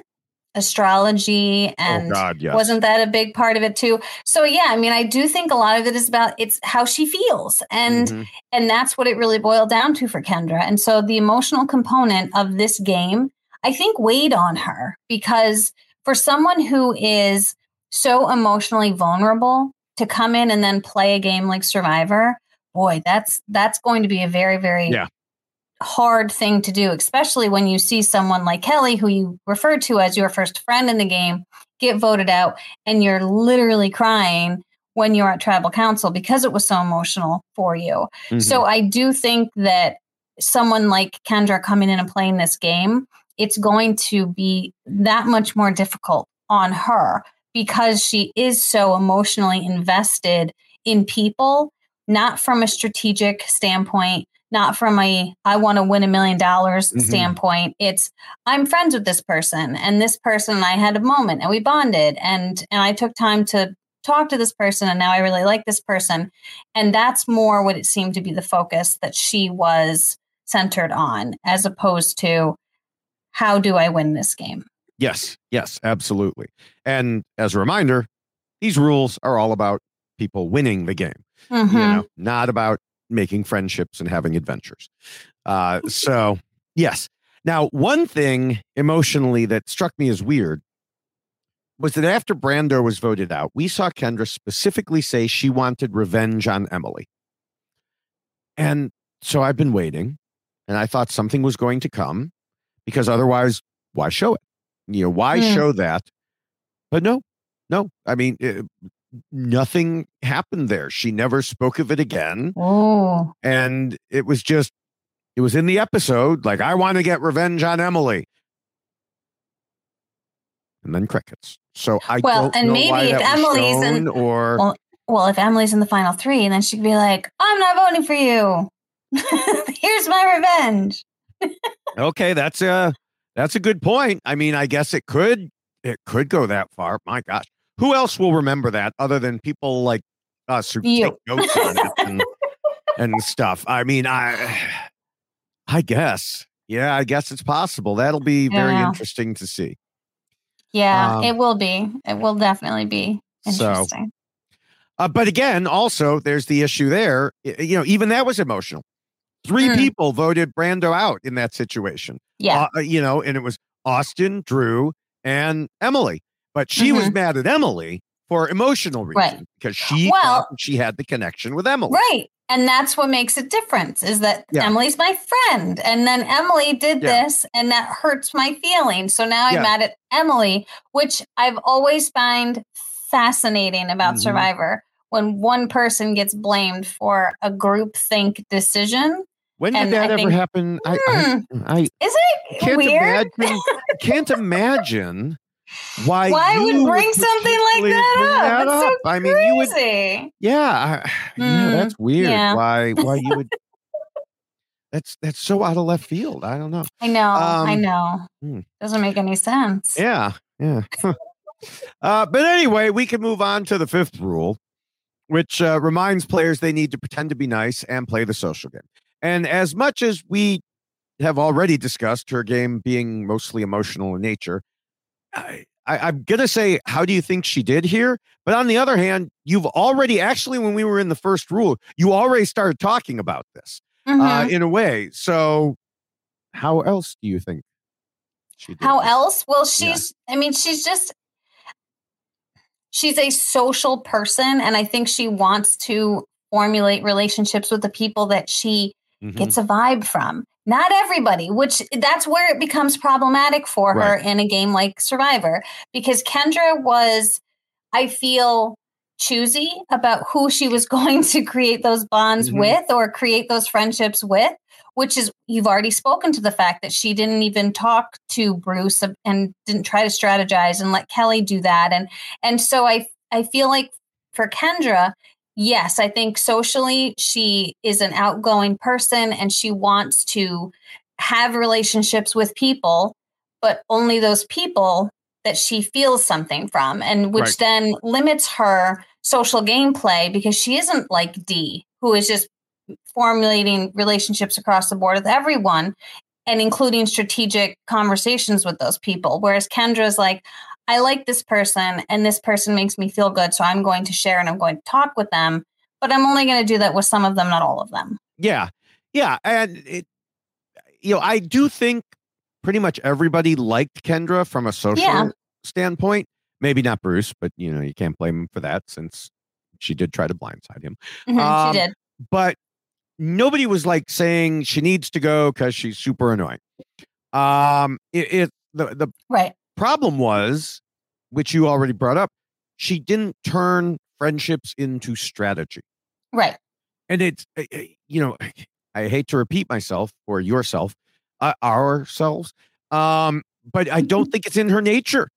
astrology and oh God, yes. wasn't that a big part of it too so yeah i mean i do think a lot of it is about it's how she feels and Mhm. and that's what it really boiled down to for kendra and so the emotional component of this game i think weighed on her because for someone who is so emotionally vulnerable to come in and then play a game like survivor boy that's that's going to be a very very Yeah. Hard thing to do especially when you see someone like kelly who you referred to as your first friend in the game get voted out and you're literally crying when you're at tribal council because it was so emotional for you. Mhm. So I do think that someone like Kendra coming in and playing this game, it's going to be that much more difficult on her because she is so emotionally invested in people, not from a strategic standpoint, not from a I want to win a million dollars Mhm. standpoint. It's I'm friends with this person and this person and I had a moment and we bonded and and I took time to talk to this person and now I really like this person. And that's more what it seemed to be the focus that she was centered on as opposed to how do I win this game? Yes, yes, absolutely. And as a reminder, these rules are all about people winning the game, Mhm. you know, not about making friendships and having adventures. Uh, so, yes. Now, one thing emotionally that struck me as weird was that after Brando was voted out, we saw Kendra specifically say she wanted revenge on Emily. And so I've been waiting and I thought something was going to come because otherwise, why show it? You know, why Hmm. show that? But no, no. I mean, it, nothing happened there. She never spoke of it again. Oh, And it was just, it was in the episode like, I want to get revenge on Emily. and then crickets. So I Well, and maybe if Emily's in- or Well, well, if Emily's in the final three, and then she'd be like, "I'm not voting for you. Here's my revenge." okay, that's a that's a good point. I mean, I guess it could it could go that far. My gosh, who else will remember that other than people like us who You. take notes on it and, and stuff? I mean, I I guess. Yeah, I guess it's possible. That'll be very Yeah. interesting to see. Yeah, Um, it will be. It will definitely be So- Uh, but again, also there's the issue there. You know, even that was emotional. Three Mm. people voted Brando out in that situation. yeah, Uh, you know, and it was Austin, Drew, and Emily. But she was mad at Emily for emotional reasons Mm-hmm. Right. because she Well- thought she had the connection with Emily. right. And that's what makes a difference is that Yeah. Emily's my friend, and then Emily did Yeah. this, and that hurts my feelings. So now I'm Yeah. mad at Emily, which I've always find fascinating about Mhm. Survivor. When one person gets blamed for a group think decision, When did And that I ever think- happen? I, Hmm. I, I is it can't weird? imagine. can't imagine why. Why would bring something like that up? that That's so up. I mean, you would. Crazy. Yeah, I, yeah, Mm, that's weird. yeah. Why? Why you would? that's that's so out of left field. I don't know. I know. I Um, know. hmm. Doesn't make any sense. Yeah, yeah. uh, but anyway, we can move on to the fifth rule, which uh, reminds players they need to pretend to be nice and play the social game. And as much as we have already discussed her game being mostly emotional in nature, I, I, I'm gonna say, how do you think she did here? But on the other hand, you've already actually, when we were in the first rule, you already started talking about this Mhm. uh, in a way. So, how else do you think she did? How this? else? Well, Yeah. she's, I mean, she's just, she's a social person. And I think she wants to formulate relationships with the people that she Mhm. gets a vibe from. Not everybody, which that's where it becomes problematic for her Right. in a game like Survivor, because Kendra was, I feel, choosy about who she was going to create those bonds Mhm. with or create those friendships with, which is you've already spoken to the fact that she didn't even talk to Bruce and didn't try to strategize and let Kelly do that. And and so I I feel like for Kendra, yes, I think socially she is an outgoing person and she wants to have relationships with people, but only those people that she feels something from, and which Right. then limits her social gameplay because she isn't like Dee, who is just formulating relationships across the board with everyone and including strategic conversations with those people. Whereas Kendra's like, I like this person and this person makes me feel good. So I'm going to share and I'm going to talk with them, but I'm only going to do that with some of them, not all of them. Yeah. Yeah. And it, you know, I do think pretty much everybody liked Kendra from a social Yeah. standpoint. Maybe not Bruce, but you know, you can't blame him for that since she did try to blindside him. Mhm, Um, she did. But nobody was like saying she needs to go because she's super annoying. Um, it, it the the Right. Problem was, which you already brought up, she didn't turn friendships into strategy. Right. and it's uh, uh, you know i hate to repeat myself or yourself uh, ourselves um but i don't think it's in her nature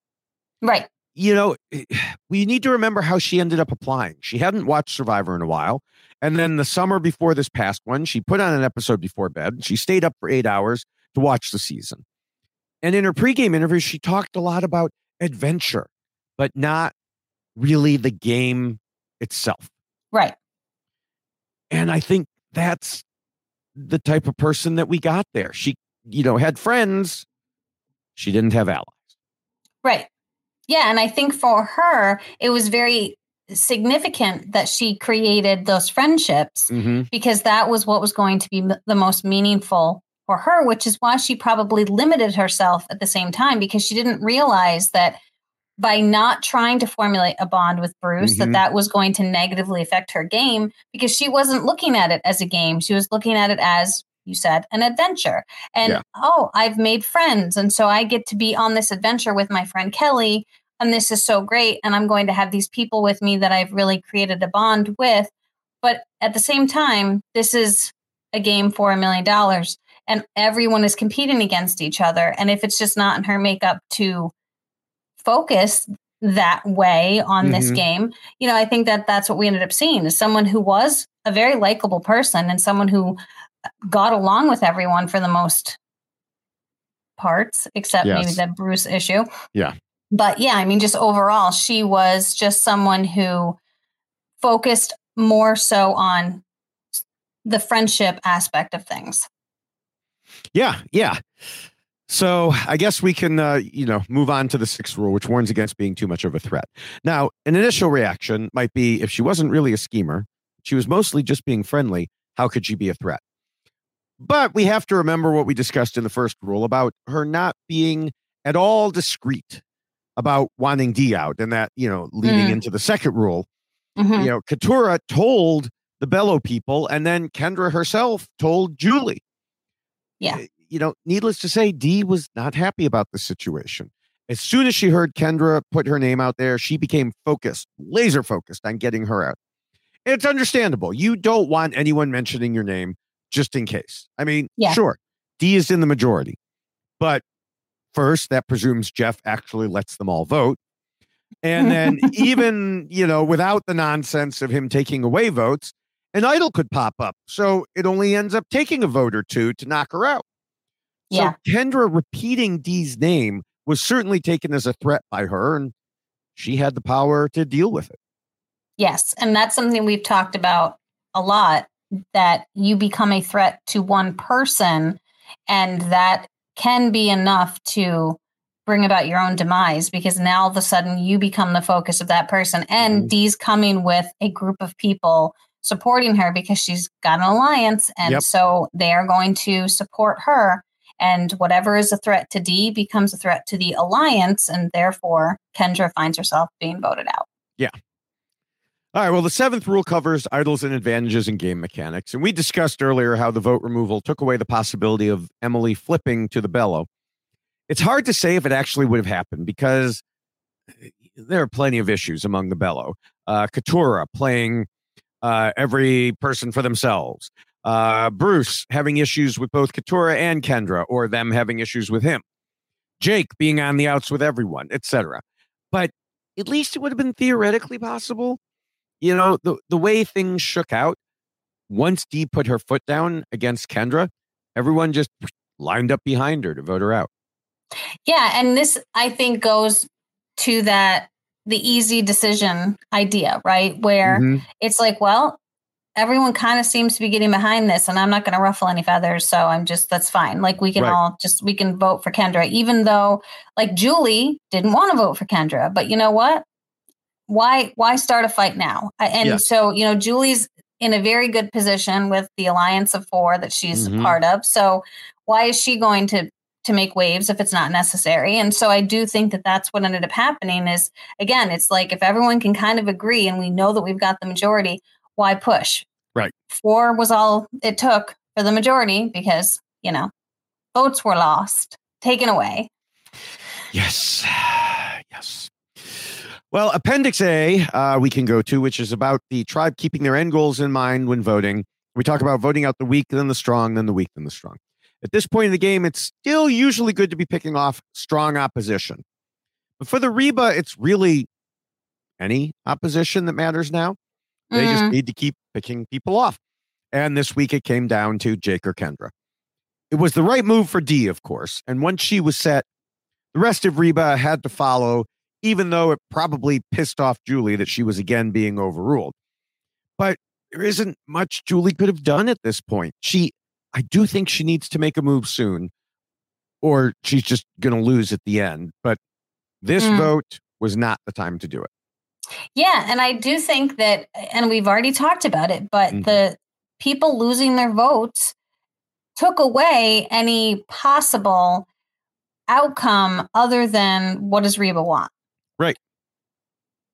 Right. you know eh, we need to remember how she ended up applying she hadn't watched survivor in a while and then the summer before this past one she put on an episode before bed she stayed up for eight hours to watch the season and in her pregame interview she talked a lot about adventure but not really the game itself Right. and I think that's the type of person that we got there. She, you know, had friends. She didn't have allies. Right. Yeah. And I think for her, it was very significant that she created those friendships Mm-hmm. because that was what was going to be the most meaningful for her, which is why she probably limited herself at the same time because she didn't realize that by not trying to formulate a bond with Bruce, Mhm. that that was going to negatively affect her game because she wasn't looking at it as a game. She was looking at it as you said, an adventure. And Yeah. oh, I've made friends. And so I get to be on this adventure with my friend Kelly. And this is so great. And I'm going to have these people with me that I've really created a bond with. But at the same time, this is a game for a million dollars and everyone is competing against each other. And if it's just not in her makeup to focus that way on this Mhm. game. You know, I think that that's what we ended up seeing is someone who was a very likable person and someone who got along with everyone for the most parts, except maybe the Bruce issue. Yeah. But yeah, I mean, just overall, she was just someone who focused more so on the friendship aspect of things. Yeah, yeah. So I guess we can, uh, you know, move on to the sixth rule, which warns against being too much of a threat. Now, an initial reaction might be if she wasn't really a schemer, she was mostly just being friendly. How could she be a threat? But we have to remember what we discussed in the first rule about her not being at all discreet about wanting D out, and that you know, leading Mm. into the second rule, Mhm. you know, Katurah told the Belo people, and then Kendra herself told Julie. Yeah. Uh, You know, needless to say, Dee was not happy about the situation. As soon as she heard Kendra put her name out there, she became focused, laser focused on getting her out. It's understandable. You don't want anyone mentioning your name just in case. I mean, Yeah. sure, Dee is in the majority. But first, that presumes Jeff actually lets them all vote. And then, even, you know, without the nonsense of him taking away votes, an idol could pop up. So it only ends up taking a vote or two to knock her out. Yeah. So Kendra repeating Dee's name was certainly taken as a threat by her, and she had the power to deal with it. Yes. And that's something we've talked about a lot that you become a threat to one person, and that can be enough to bring about your own demise because now all of a sudden you become the focus of that person. And Mhm. Dee's coming with a group of people supporting her because she's got an alliance. And Yep. so they are going to support her. And whatever is a threat to Dee becomes a threat to the alliance. And therefore, Kendra finds herself being voted out. Yeah. All right. Well, the seventh rule covers idols and advantages in game mechanics. And we discussed earlier how the vote removal took away the possibility of Emily flipping to the Belo. It's hard to say if it actually would have happened because eh, there are plenty of issues among the Belo. Uh, Katurah playing uh, every person for themselves. Uh, Bruce having issues with both Katurah and Kendra, or them having issues with him. Jake being on the outs with everyone, etc. But at least it would have been theoretically possible you know the the way things shook out once Dee put her foot down against Kendra, everyone just lined up behind her to vote her out. Yeah, and this I think goes to that the easy decision idea, right? Where Mhm. it's like, well, everyone kind of seems to be getting behind this, and I'm not going to ruffle any feathers, so I'm just that's fine. Like we can Right. all just we can vote for Kendra, even though like Julie didn't want to vote for Kendra, but you know what? Why why start a fight now? And Yeah. so you know Julie's in a very good position with the alliance of four that she's Mhm. a part of. So why is she going to to make waves if it's not necessary? And so I do think that that's what ended up happening. Is again, it's like if everyone can kind of agree, and we know that we've got the majority, why push? Right. Four was all it took for the majority because you know votes were lost, taken away. Yes, yes. Well, Appendix A, uh, we can go to, which is about the tribe keeping their end goals in mind when voting. We talk about voting out the weak, then the strong, then the weak, then the strong. At this point in the game, it's still usually good to be picking off strong opposition. But for the Reba, it's really any opposition that matters now. They just Mhm. need to keep picking people off. And this week it came down to Jake or Kendra. It was the right move for Dee, of course. And once she was set, the rest of Reba had to follow, even though it probably pissed off Julie that she was again being overruled. But there isn't much Julie could have done at this point. She, I do think she needs to make a move soon, or she's just going to lose at the end. But this Mm. vote was not the time to do it. Yeah, and I do think that, and we've already talked about it, but Mhm. the people losing their votes took away any possible outcome other than what does Reba want? Right.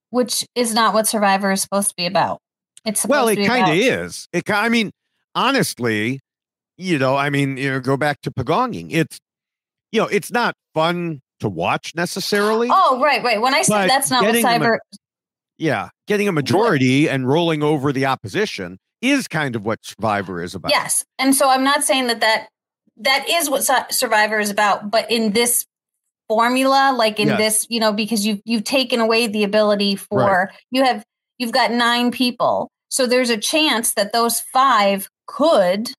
Which is not what Survivor is supposed to be about. It's supposed Well, it kind of is. It, I mean, honestly, you know, I mean, you know, go back to Pagonging. It's, you know, it's not fun to watch necessarily. Oh, right, right. When I said that's not what getting them a- Cyber, Yeah, getting a majority and rolling over the opposition is kind of what Survivor is about. Yes. And so I'm not saying that that that is what Survivor is about, but in this formula like in Yes. this you know because you've you've taken away the ability for you have you've got nine people so there's a chance that those five could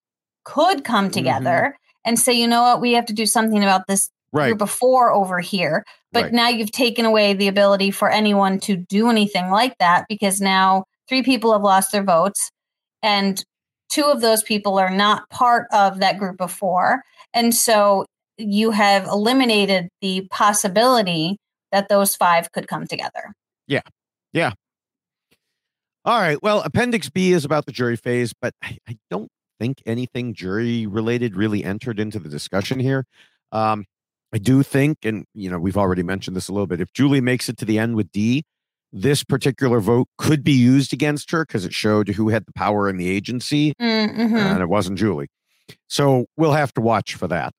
could come Mm-hmm. together and say you know what we have to do something about this Right. group of four over here but Right. now you've taken away the ability for anyone to do anything like that because now three people have lost their votes and two of those people are not part of that group of four and so you have eliminated the possibility that those five could come together Yeah. Yeah. All right. Well, Appendix B is about the jury phase, but I, I don't think anything jury related really entered into the discussion here. Um, I do think, and you know, we've already mentioned this a little bit. If Julie makes it to the end with Dee, this particular vote could be used against her because it showed who had the power in the agency, mm-hmm. and it wasn't Julie. So we'll have to watch for that.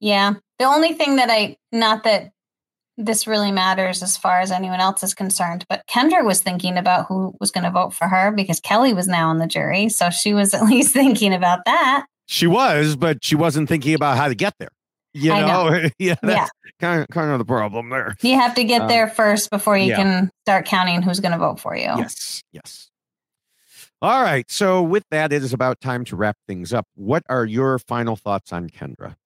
yeah the only thing that i not that this really matters as far as anyone else is concerned but kendra was thinking about who was going to vote for her because kelly was now on the jury so she was at least thinking about that She was, but she wasn't thinking about how to get there. You know, know. yeah, Yeah. kind of kind of the problem there. you have to get Um, there first before you yeah. can start counting who's going to vote for you Yes, yes. All right. So with that, it is about time to wrap things up. What are your final thoughts on Kendra?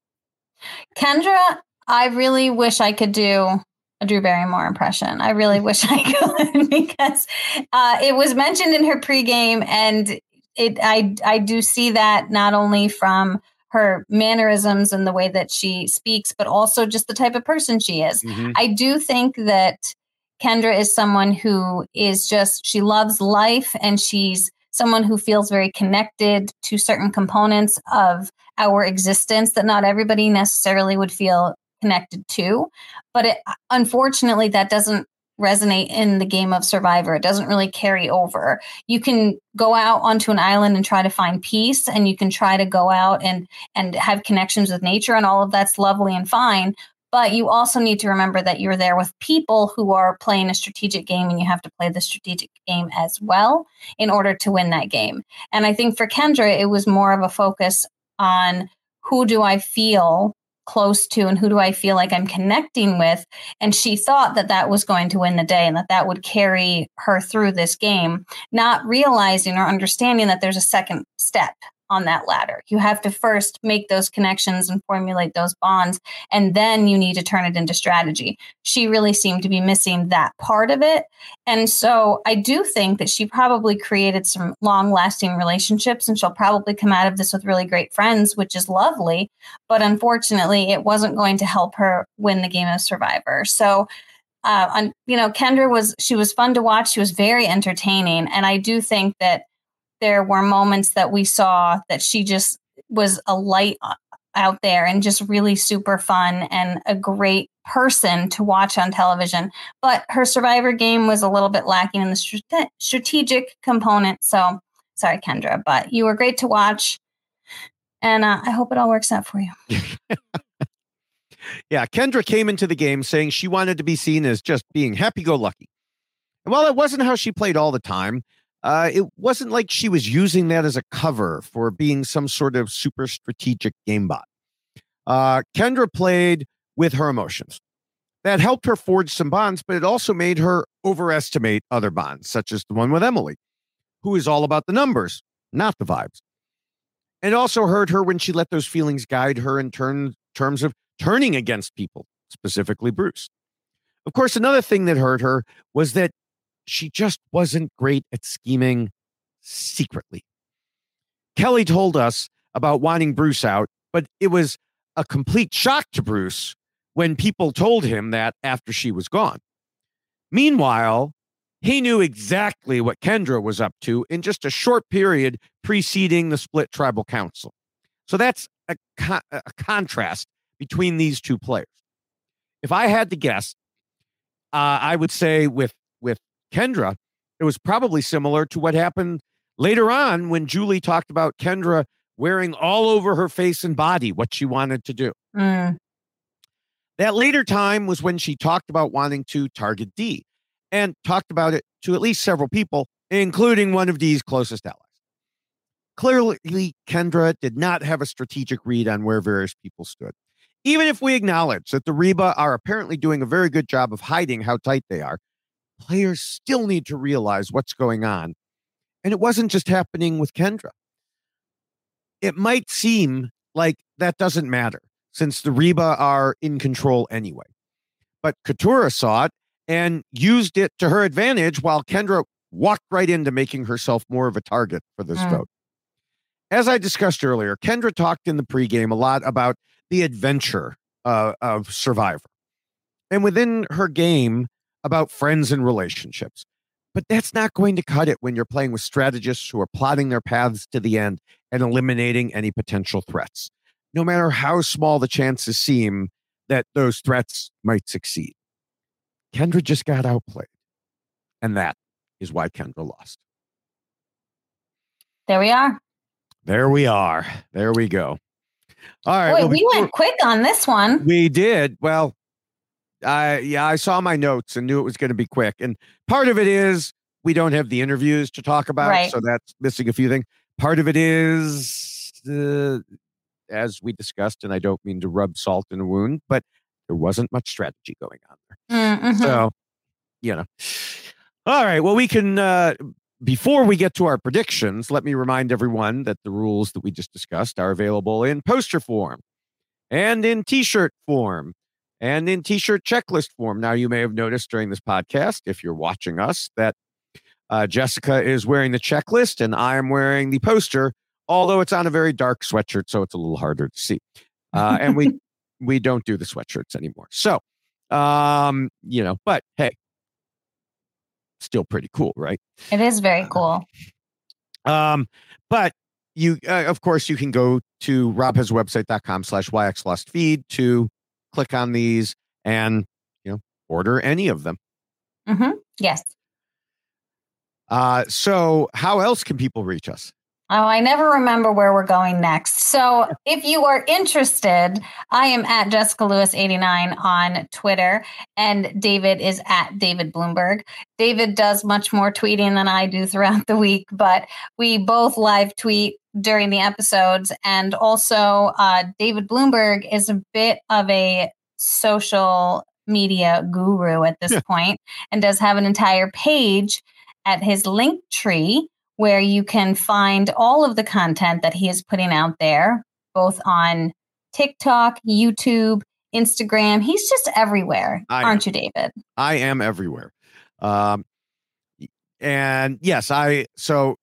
Kendra, I really wish I could do a Drew Barrymore impression. I really wish I could because uh, it was mentioned in her pregame, and it I I do see that not only from her mannerisms and the way that she speaks, but also just the type of person she is. I do think that Kendra is someone who is just, she loves life and she's someone who feels very connected to certain components of our existence that not everybody necessarily would feel connected to. But it, unfortunately, that doesn't resonate in the game of Survivor. It doesn't really carry over. You can go out onto an island and try to find peace, and you can try to go out and and have connections with nature, and all of that's lovely and fine. But you also need to remember that you're there with people who are playing a strategic game, and you have to play the strategic game as well in order to win that game. And I think for Kendra, it was more of a focus on who do I feel close to and who do I feel like I'm connecting with. And she thought that that was going to win the day and that that would carry her through this game, not realizing or understanding that there's a second step on that ladder. You have to first make those connections and formulate those bonds, and then you need to turn it into strategy. She really seemed to be missing that part of it. And so I do think that she probably created some long lasting relationships, and she'll probably come out of this with really great friends, which is lovely. But unfortunately, it wasn't going to help her win the game of Survivor. So, uh, you know, Kendra was, she was fun to watch. She was very entertaining. And I do think that there were moments that we saw that she just was a light out there and just really super fun and a great person to watch on television. But her survivor game was a little bit lacking in the strategic component. So sorry, Kendra, but you were great to watch. And uh, I hope it all works out for you. Yeah, Kendra came into the game saying she wanted to be seen as just being happy go lucky. And while it wasn't how she played all the time, uh, it wasn't like she was using that as a cover for being some sort of super strategic game bot. Uh, Kendra played with her emotions. That helped her forge some bonds, but it also made her overestimate other bonds, such as the one with Emily, who is all about the numbers, not the vibes. And also hurt her when she let those feelings guide her in turn, terms of turning against people, specifically Bruce. Of course, another thing that hurt her was that she just wasn't great at scheming secretly. Kelly told us about wanting Bruce out, but it was a complete shock to Bruce when people told him that after she was gone. Meanwhile, he knew exactly what Kendra was up to in just a short period preceding the split tribal council. So that's a, a contrast between these two players. If I had to guess, uh, I would say with Kendra, it was probably similar to what happened later on when Julie talked about Kendra wearing all over her face and body what she wanted to do. Mm, That later time was when she talked about wanting to target Dee and talked about it to at least several people, including one of Dee's closest allies. Clearly, Kendra did not have a strategic read on where various people stood. even if we acknowledge that the Reba are apparently doing a very good job of hiding how tight they are, players still need to realize what's going on. And it wasn't just happening with Kendra. It might seem like that doesn't matter since the Reba are in control anyway. But Katurah saw it and used it to her advantage while Kendra walked right into making herself more of a target for this Mm. vote. As I discussed earlier, Kendra talked in the pregame a lot about the adventure uh, of Survivor and within her game about friends and relationships. But that's not going to cut it when you're playing with strategists who are plotting their paths to the end and eliminating any potential threats, no matter how small the chances seem that those threats might succeed. Kendra just got outplayed. And that is why Kendra lost. There we are. There we are. There we go. All right. Boy, well, we before- went quick on this one. We did. Well, I yeah, I saw my notes and knew it was going to be quick. And part of it is we don't have the interviews to talk about, Right. so that's missing a few things. Part of it is uh, as we discussed, and I don't mean to rub salt in a wound, but there wasn't much strategy going on there. Mm, mhm. So, you know. All right. Well, we can uh before we get to our predictions, let me remind everyone that the rules that we just discussed are available in poster form and in t-shirt form and in t-shirt checklist form. Now, you may have noticed during this podcast, if you're watching us, that uh, Jessica is wearing the checklist and I am wearing the poster, although it's on a very dark sweatshirt, so it's a little harder to see. Uh, and we we don't do the sweatshirts anymore. So, um, you know, but hey, still pretty cool, right? it is very cool. Um, but you, uh, of course, you can go to robhasawebsite.com slash yxlost feed to click on these and, you know, order any of them. hmm Yes. Uh, so how else can people reach us? Oh, I never remember where we're going next. So if you are interested, I am at Jessica Lewis 89 on Twitter, and David is at David Bloomberg. David does much more tweeting than I do throughout the week, but we both live tweet during the episodes. And also, uh, David Bloomberg is a bit of a social media guru at this Yeah. point and does have an entire page at his link tree where you can find all of the content that he is putting out there, both on TikTok, YouTube, Instagram. He's just everywhere, I aren't you, David? I am everywhere. Um, and yes, I so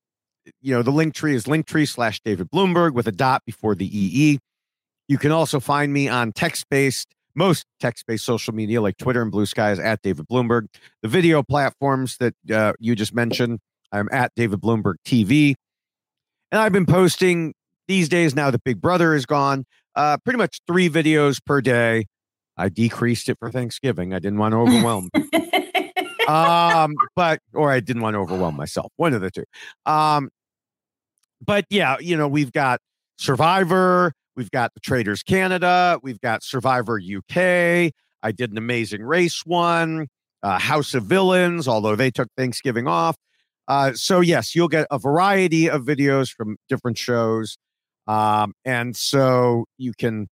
you know the link tree is linktree slash David Bloomberg with a dot before the EE. You can also find me on text based most text based social media like Twitter and Blue Skies at David Bloomberg. The video platforms that uh, you just mentioned, I'm at David Bloomberg TV, and I've been posting these days now that Big Brother is gone. Uh, pretty much three videos per day. I decreased it for Thanksgiving. I didn't want to overwhelm um, but or I didn't want to overwhelm myself. One of the two. Um, but yeah, you know, we've got Survivor, we've got the Traitors Canada, we've got Survivor UK. I did an amazing race one, uh, House of Villains, although they took Thanksgiving off. Uh, so yes, you'll get a variety of videos from different shows, um, and so you can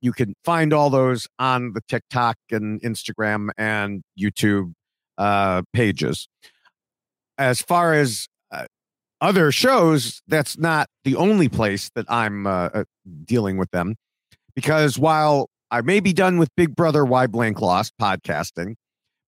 you can find all those on the TikTok and Instagram and YouTube uh, pages. As far as other shows, that's not the only place that I'm uh, uh, dealing with them. Because while I may be done with Big Brother Why Blank Lost podcasting,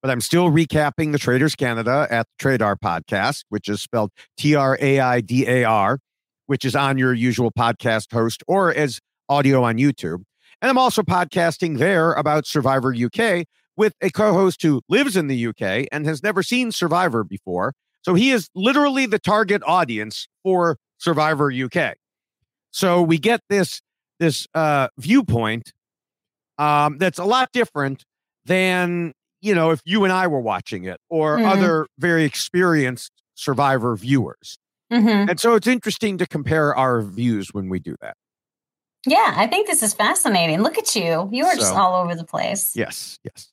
but I'm still recapping the Traitors Canada at the Traidar podcast, which is spelled T R A I D A R, which is on your usual podcast host or as audio on YouTube. And I'm also podcasting there about Survivor UK, with a co-host who lives in the UK and has never seen Survivor before. So he is literally the target audience for Survivor UK. So we get this this uh, viewpoint um, that's a lot different than you know if you and I were watching it or Mhm. other very experienced Survivor viewers. hmm And so it's interesting to compare our views when we do that. Yeah, I think this is fascinating. Look at you. You are just all over the place. Yes, yes.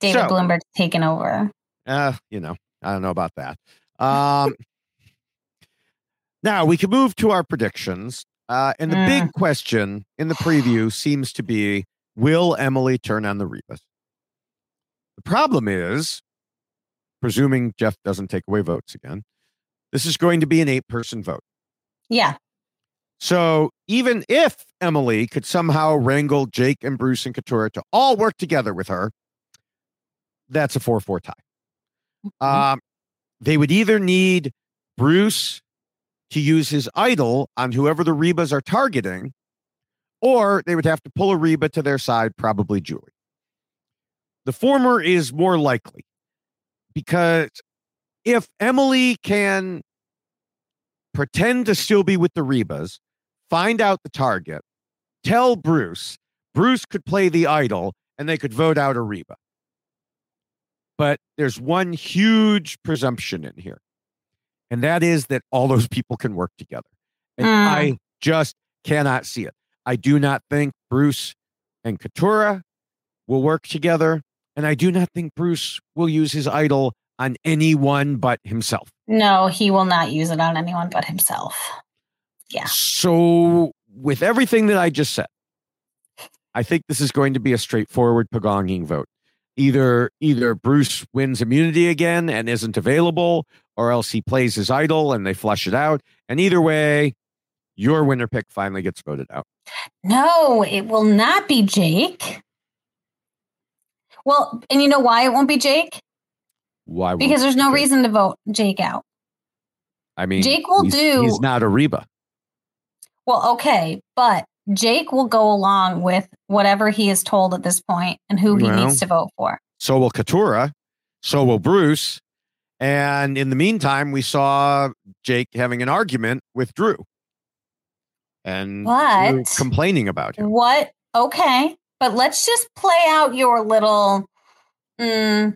David So- Bloomberg's taken over. Uh, you know, I don't know about that. Um, now we can move to our predictions. Uh, and the big question in the preview seems to be will Emily turn on the Rebas? The problem is, presuming Jeff doesn't take away votes again, this is going to be an eight person vote. Yeah. So even if Emily could somehow wrangle Jake and Bruce and Katurah to all work together with her, that's a 4 4 tie. Mm-hmm. Um, they would either need Bruce to use his idol on whoever the Rebas are targeting, or they would have to pull a Reba to their side, probably Julie. The former is more likely because if Emily can pretend to still be with the Rebas, find out the target, tell Bruce, Bruce could play the idol and they could vote out a Reba. But there's one huge presumption in here, and that is that all those people can work together. And Mm. I just cannot see it. I do not think Bruce and Katurah will work together. And I do not think Bruce will use his idol on anyone but himself. No, he will not use it on anyone but himself. Yeah. So, with everything that I just said, I think this is going to be a straightforward pagonging vote. Either either Bruce wins immunity again and isn't available, or else he plays his idol and they flush it out. And either way, your winner pick finally gets voted out. No, it will not be Jake. Well, and you know why it won't be Jake? Why? Because there's no Jake? reason to vote Jake out. I mean, Jake will he's- do- He's not a Reba. Well, okay, but Jake will go along with whatever he is told at this point and who he Well, needs to vote for. So will Katurah. So will Bruce. And in the meantime, we saw Jake having an argument with Drew and Drew complaining about him. What? Okay, but let's just play out your little mm,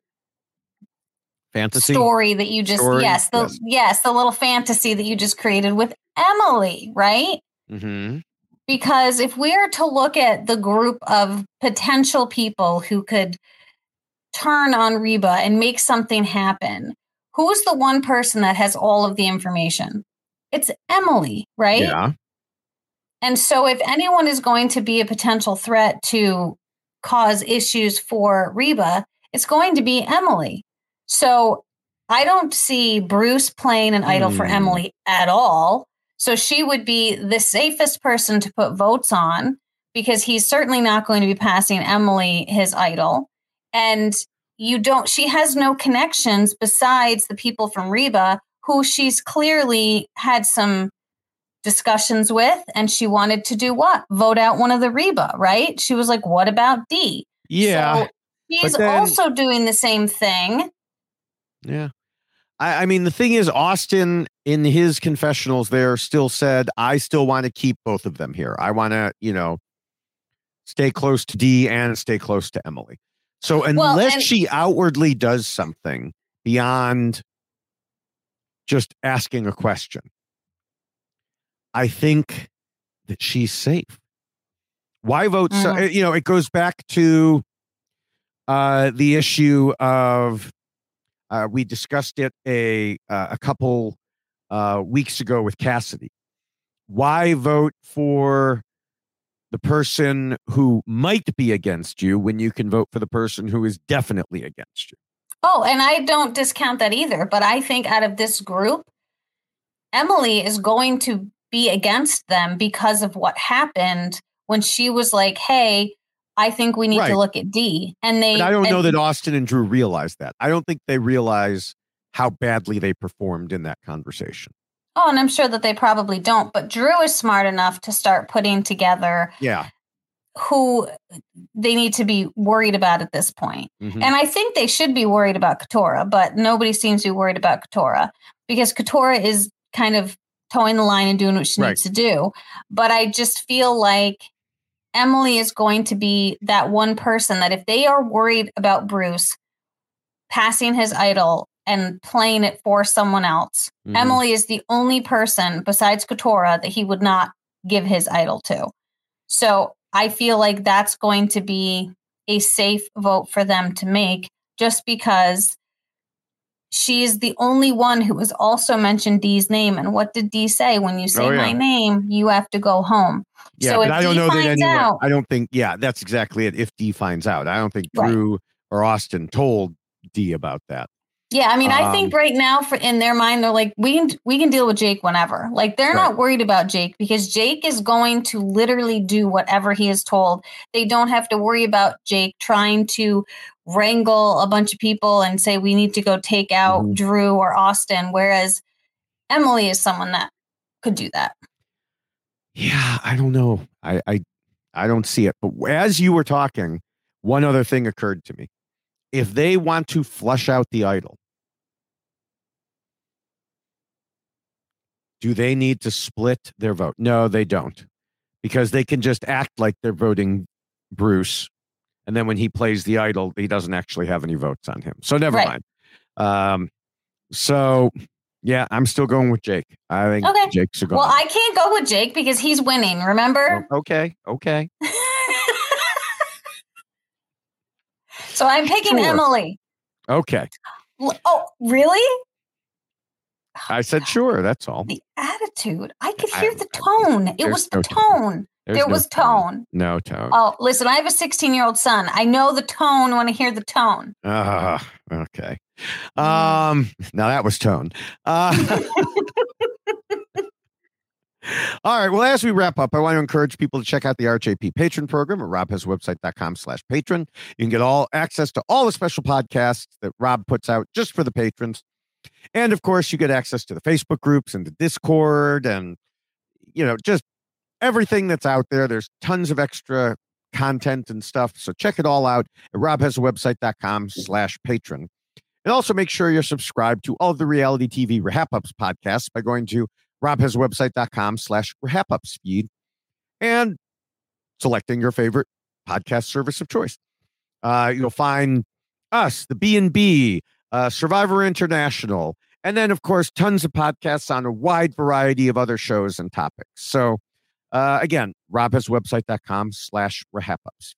Fantasy. story that you just Story, yes, the yes. yes, the little fantasy that you just created with Emily, right? hmm Because if we are to look at the group of potential people who could turn on Reba and make something happen, who's the one person that has all of the information? It's Emily, right? Yeah. And so, if anyone is going to be a potential threat to cause issues for Reba, it's going to be Emily. So, I don't see Bruce playing an idol for Hmm. Emily at all. So, she would be the safest person to put votes on because he's certainly not going to be passing Emily his idol. And you don't, she has no connections besides the people from Reba who she's clearly had some discussions with and she wanted to do what vote out one of the reba right she was like what about Dee Yeah. so he's then- also doing the same thing yeah. I, I mean, the thing is, Austin in his confessionals there still said, I still want to keep both of them here. I want to, you know, stay close to Dee and stay close to Emily. So unless and- she outwardly does something beyond just asking a question, I think that she's safe. Why vote? So, Mhm. you know, it goes back to uh, the issue of uh, we discussed it a uh, a couple uh, weeks ago with Cassidy. Why vote for the person who might be against you when you can vote for the person who is definitely against you? oh and i don't discount that either but i think out of this group emily is going to be against them because of what happened when she was like hey i think we need Right. to look at Dee and they But I don't know that Austin and Drew realize that. I don't think they realize how badly they performed in that conversation. oh and i'm sure that they probably don't but drew is smart enough to start putting together Yeah. who they need to be worried about at this point. Mhm. And I think they should be worried about Katurah, but nobody seems to be worried about Katurah because Katurah is kind of towing the line and doing what she Right. needs to do. But I just feel like Emily is going to be that one person that if they are worried about Bruce passing his idol and playing it for someone else, Mhm. Emily is the only person besides Katurah that he would not give his idol to. So I feel like that's going to be a safe vote for them to make just because she's the only one who has also mentioned Dee's name. And what did Dee say? When you say Oh, yeah. my name, you have to go home. Yeah, so but if I don't Dee know that anyone. out, I don't think. Yeah, that's exactly it. If Dee finds out, I don't think Right. Drew or Austin told Dee about that. Yeah, I mean, I think Um, right now, for in their mind, they're like, we can we can deal with Jake whenever. Like they're Right. not worried about Jake because Jake is going to literally do whatever he is told. They don't have to worry about Jake trying to wrangle a bunch of people and say we need to go take out Mhm. Drew or Austin. Whereas Emily is someone that could do that. Yeah, I don't know. I I I don't see it. But as you were talking, one other thing occurred to me. If they want to flush out the idol, do they need to split their vote? No, they don't. Because they can just act like they're voting Bruce. And then when he plays the idol, he doesn't actually have any votes on him. So never Right. mind. Um, so yeah, I'm still going with Jake. I think Okay. Jake's a go. Well, I can't go with Jake because he's winning. Remember? Oh, okay, okay. so I'm picking Sure. Emily. Okay. Oh, really? I said sure, that's all. The attitude. I could I- hear the I- tone. It was the no tone. tone. There's there no was tone. No tone. Oh, listen, I have a 16 year old son. I know the tone when I hear the tone. Ah, okay. Um, now that was tone. Uh, all right. Well, as we wrap up, I want to encourage people to check out the RHAP patron program at robhasawebsite.com slash patron. You can get all access to all the special podcasts that Rob puts out just for the patrons. And of course, you get access to the Facebook groups and the Discord and, you know, just everything that's out there. There's tons of extra content and stuff. So check it all out at robhasawebsite.com slash patron. And also make sure you're subscribed to all the reality TV Rehap Ups podcasts by going to robhasawebsite.com slash Rehap Ups feed and selecting your favorite podcast service of choice. Uh, you'll find us, the B&B, uh, Survivor International, and then, of course, tons of podcasts on a wide variety of other shows and topics. So, uh, again, robhasawebsite.com slash rehapups.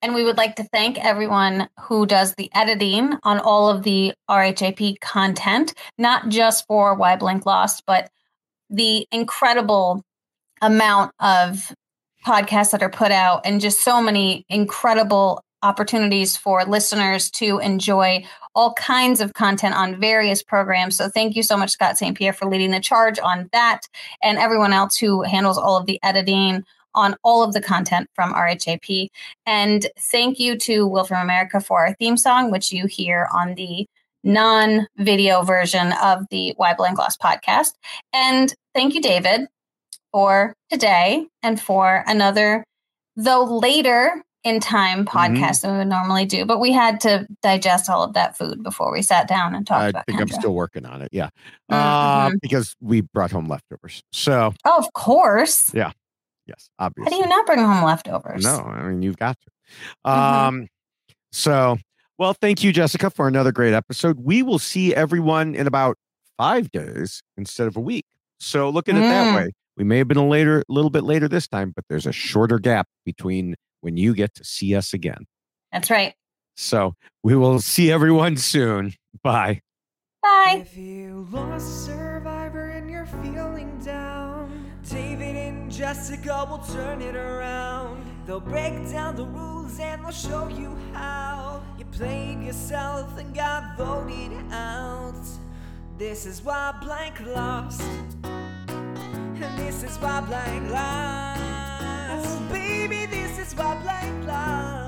And we would like to thank everyone who does the editing on all of the RHAP content, not just for Why Blank Lost, but the incredible amount of podcasts that are put out and just so many incredible opportunities for listeners to enjoy all kinds of content on various programs. So thank you so much, Scott St. Pierre, for leading the charge on that and everyone else who handles all of the editing on all of the content from RHAP. And thank you to Will from America for our theme song, which you hear on the non video version of the Why Blank Lost podcast. And thank you, David, for today and for another, though later in time podcast than we would normally do. But we had to digest all of that food before we sat down and talked I think I'm still working on it. Yeah. Uh, Mhm. because we brought home leftovers. So, Oh, of course. Yeah. Yes, obviously. How do you not bring home leftovers? No, I mean you've got to. Mhm. Um, so well, thank you, Jessica, for another great episode. We will see everyone in about five days instead of a week. So look at it that Mm. way. We may have been a later, a little bit later this time, but there's a shorter gap between when you get to see us again. That's right. So we will see everyone soon. Bye. Bye. If you lost Survivor and you're feeling down, David and Jessica will turn it around. They'll break down the rules and they'll show you how. You played yourself and got voted out. This is why blank lost. And this is why blank lost. Baby, this is why blank lost.